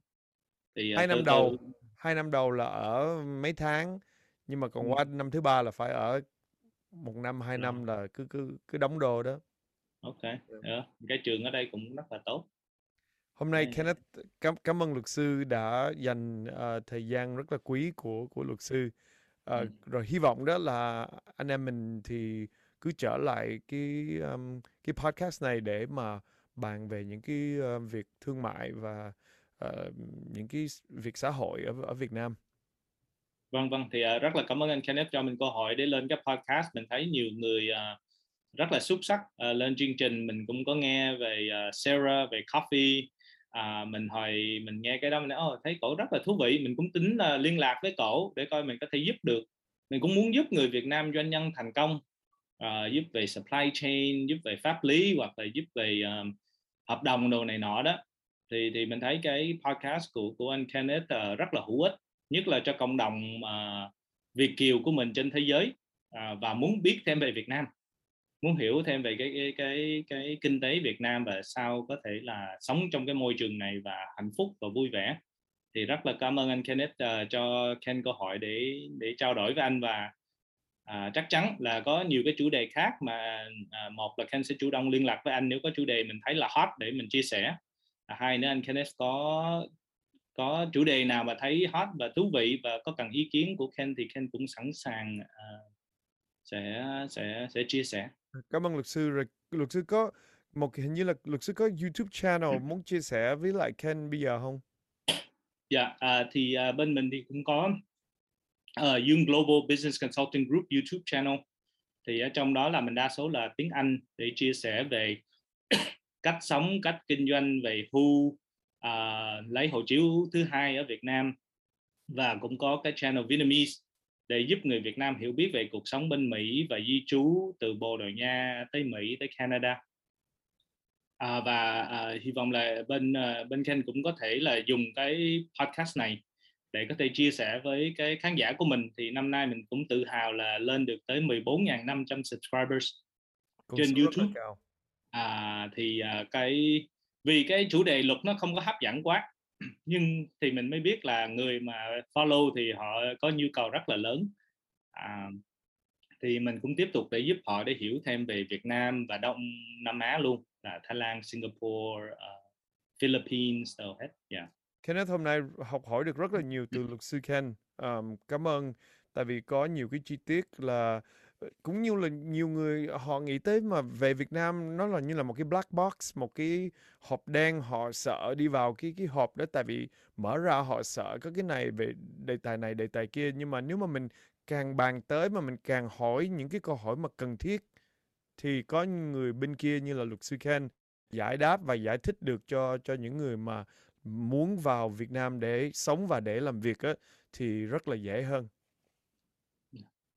Thì hai năm từ đầu hai năm đầu là ở mấy tháng nhưng mà còn qua năm thứ ba là phải ở một năm hai năm là cứ cứ cứ đóng đồ đó
ok yeah. Dạ. cái trường ở đây cũng rất là tốt
hôm nay Kenneth cảm cảm ơn luật sư đã dành uh, thời gian rất là quý của của luật sư uh, ừ. rồi hy vọng đó là anh em mình thì cứ trở lại cái um, cái podcast này để mà bàn về những cái uh, việc thương mại và uh, những cái việc xã hội ở ở Việt Nam.
Vâng vâng thì uh, rất là cảm ơn anh Kenneth cho mình cơ hội để lên cái podcast mình thấy nhiều người uh, rất là xuất sắc. Uh, lên chương trình mình cũng có nghe về uh, Sarah về coffee. À, mình hồi mình nghe cái đó mình nói, oh, thấy cổ rất là thú vị. Mình cũng tính uh, liên lạc với cổ để coi mình có thể giúp được. Mình cũng muốn giúp người Việt Nam doanh nhân thành công uh, giúp về supply chain giúp về pháp lý hoặc là giúp về uh, hợp đồng đồ này nọ đó. Thì thì mình thấy cái podcast của của anh Kenneth uh, rất là hữu ích nhất là cho cộng đồng uh, Việt kiều của mình trên thế giới uh, và muốn biết thêm về Việt Nam muốn hiểu thêm về cái cái cái cái kinh tế Việt Nam và sao có thể là sống trong cái môi trường này và hạnh phúc và vui vẻ. Thì rất là cảm ơn anh Kenneth uh, cho Ken cơ hội để để trao đổi với anh. Và uh, chắc chắn là có nhiều cái chủ đề khác mà uh, một là Ken sẽ chủ động liên lạc với anh nếu có chủ đề mình thấy là hot để mình chia sẻ. Uh, hai nữa anh Kenneth có có chủ đề nào mà thấy hot và thú vị và có cần ý kiến của Ken thì Ken cũng sẵn sàng uh, sẽ sẽ sẽ chia sẻ
Cảm ơn luật sư rồi. Luật sư có một hình như là luật sư có YouTube channel muốn chia sẻ với lại Ken bây giờ không?
Dạ, à, thì à, bên mình thì cũng có uh, Yung Global Business Consulting Group YouTube channel. Thì ở trong đó là mình đa số là tiếng Anh để chia sẻ về (coughs) cách sống, cách kinh doanh về hưu, uh, lấy hộ chiếu thứ hai ở Việt Nam và cũng có cái channel Vietnamese để giúp người Việt Nam hiểu biết về cuộc sống bên Mỹ và di trú từ Bồ Đào Nha tới Mỹ tới Canada. À, và à, hy vọng là bên à, bên Ken cũng có thể là dùng cái podcast này để có thể chia sẻ với cái khán giả của mình. Thì năm nay mình cũng tự hào là lên được tới 14.500 subscribers Công trên YouTube. à, thì à, cái vì cái chủ đề luật nó không có hấp dẫn quá nhưng thì mình mới biết là người mà follow thì họ có nhu cầu rất là lớn à, thì mình cũng tiếp tục để giúp họ để hiểu thêm về Việt Nam và Đông Nam Á luôn là Thái Lan, Singapore, uh, Philippines đâu hết. Yeah.
Kenneth hôm nay học hỏi được rất là nhiều từ luật sư Ken. Um, cảm ơn tại vì có nhiều cái chi tiết là Ờ, cũng như là nhiều người họ nghĩ tới mà về Việt Nam nó là như là một cái black box, một cái hộp đen, họ sợ đi vào cái cái hộp đó tại vì mở ra họ sợ có cái này về đề tài này, đề tài kia. Nhưng mà nếu mà mình càng bàn tới mà mình càng hỏi những cái câu hỏi mà cần thiết thì có người bên kia như là luật sư Ken giải đáp và giải thích được cho cho những người mà muốn vào Việt Nam để sống và để làm việc á, thì rất là dễ hơn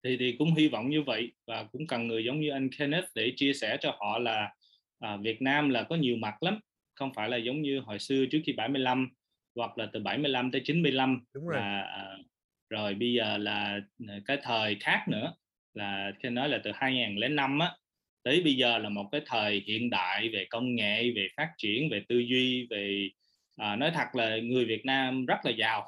thì thì cũng hy vọng như vậy và cũng cần người giống như anh Kenneth để chia sẻ cho họ là à, Việt Nam là có nhiều mặt lắm không phải là giống như hồi xưa trước khi 75 hoặc là từ 75 tới 95 Đúng rồi. là à, rồi bây giờ là à, cái thời khác nữa là khi nói là từ 2005 á tới bây giờ là một cái thời hiện đại về công nghệ về phát triển về tư duy về à, nói thật là người Việt Nam rất là giàu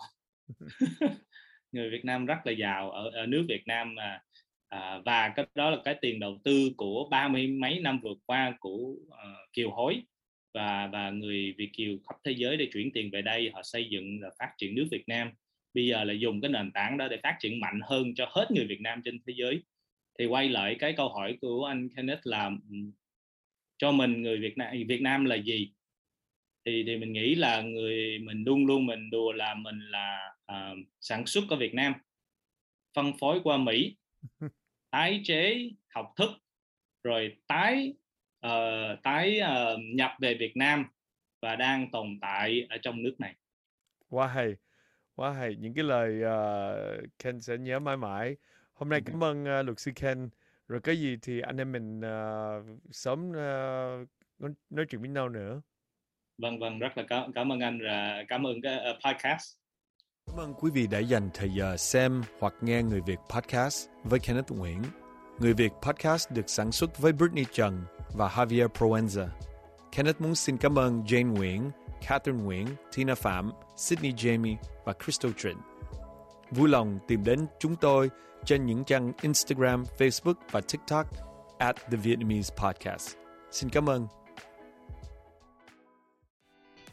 (laughs) (laughs) người Việt Nam rất là giàu ở, ở nước Việt Nam mà à, và cái đó là cái tiền đầu tư của ba mươi mấy năm vừa qua của uh, kiều hối. Và và người Việt kiều khắp thế giới để chuyển tiền về đây họ xây dựng và phát triển nước Việt Nam. Bây giờ là dùng cái nền tảng đó để phát triển mạnh hơn cho hết người Việt Nam trên thế giới. Thì quay lại cái câu hỏi của anh Kenneth là ừ, cho mình người Việt Nam Việt Nam là gì? Thì thì mình nghĩ là người mình luôn luôn mình đùa là mình là uh, sản xuất ở Việt Nam phân phối qua Mỹ (laughs) tái chế học thức rồi tái uh, tái uh, nhập về Việt Nam và đang tồn tại ở trong nước này.
Quá hay, quá hay. Những cái lời uh, Ken sẽ nhớ mãi mãi. Hôm nay cảm ơn uh, luật sư Ken. Rồi cái gì thì anh em mình uh, sớm uh, nói chuyện với nhau nữa.
Vâng vâng, rất là cảm, cảm ơn anh và cảm ơn cái uh, podcast.
Cảm ơn quý vị đã dành thời giờ xem hoặc nghe Người Việt Podcast với Kenneth Nguyễn. Người Việt Podcast được sản xuất với Brittany Trần và Javier Proenza. Kenneth muốn xin cảm ơn Jane Nguyễn, Catherine Nguyễn, Tina Phạm, Sydney Jamie và Crystal Trịnh. Vui lòng tìm đến chúng tôi trên những trang Instagram, Facebook và TikTok at The Vietnamese Podcast. Xin cảm ơn.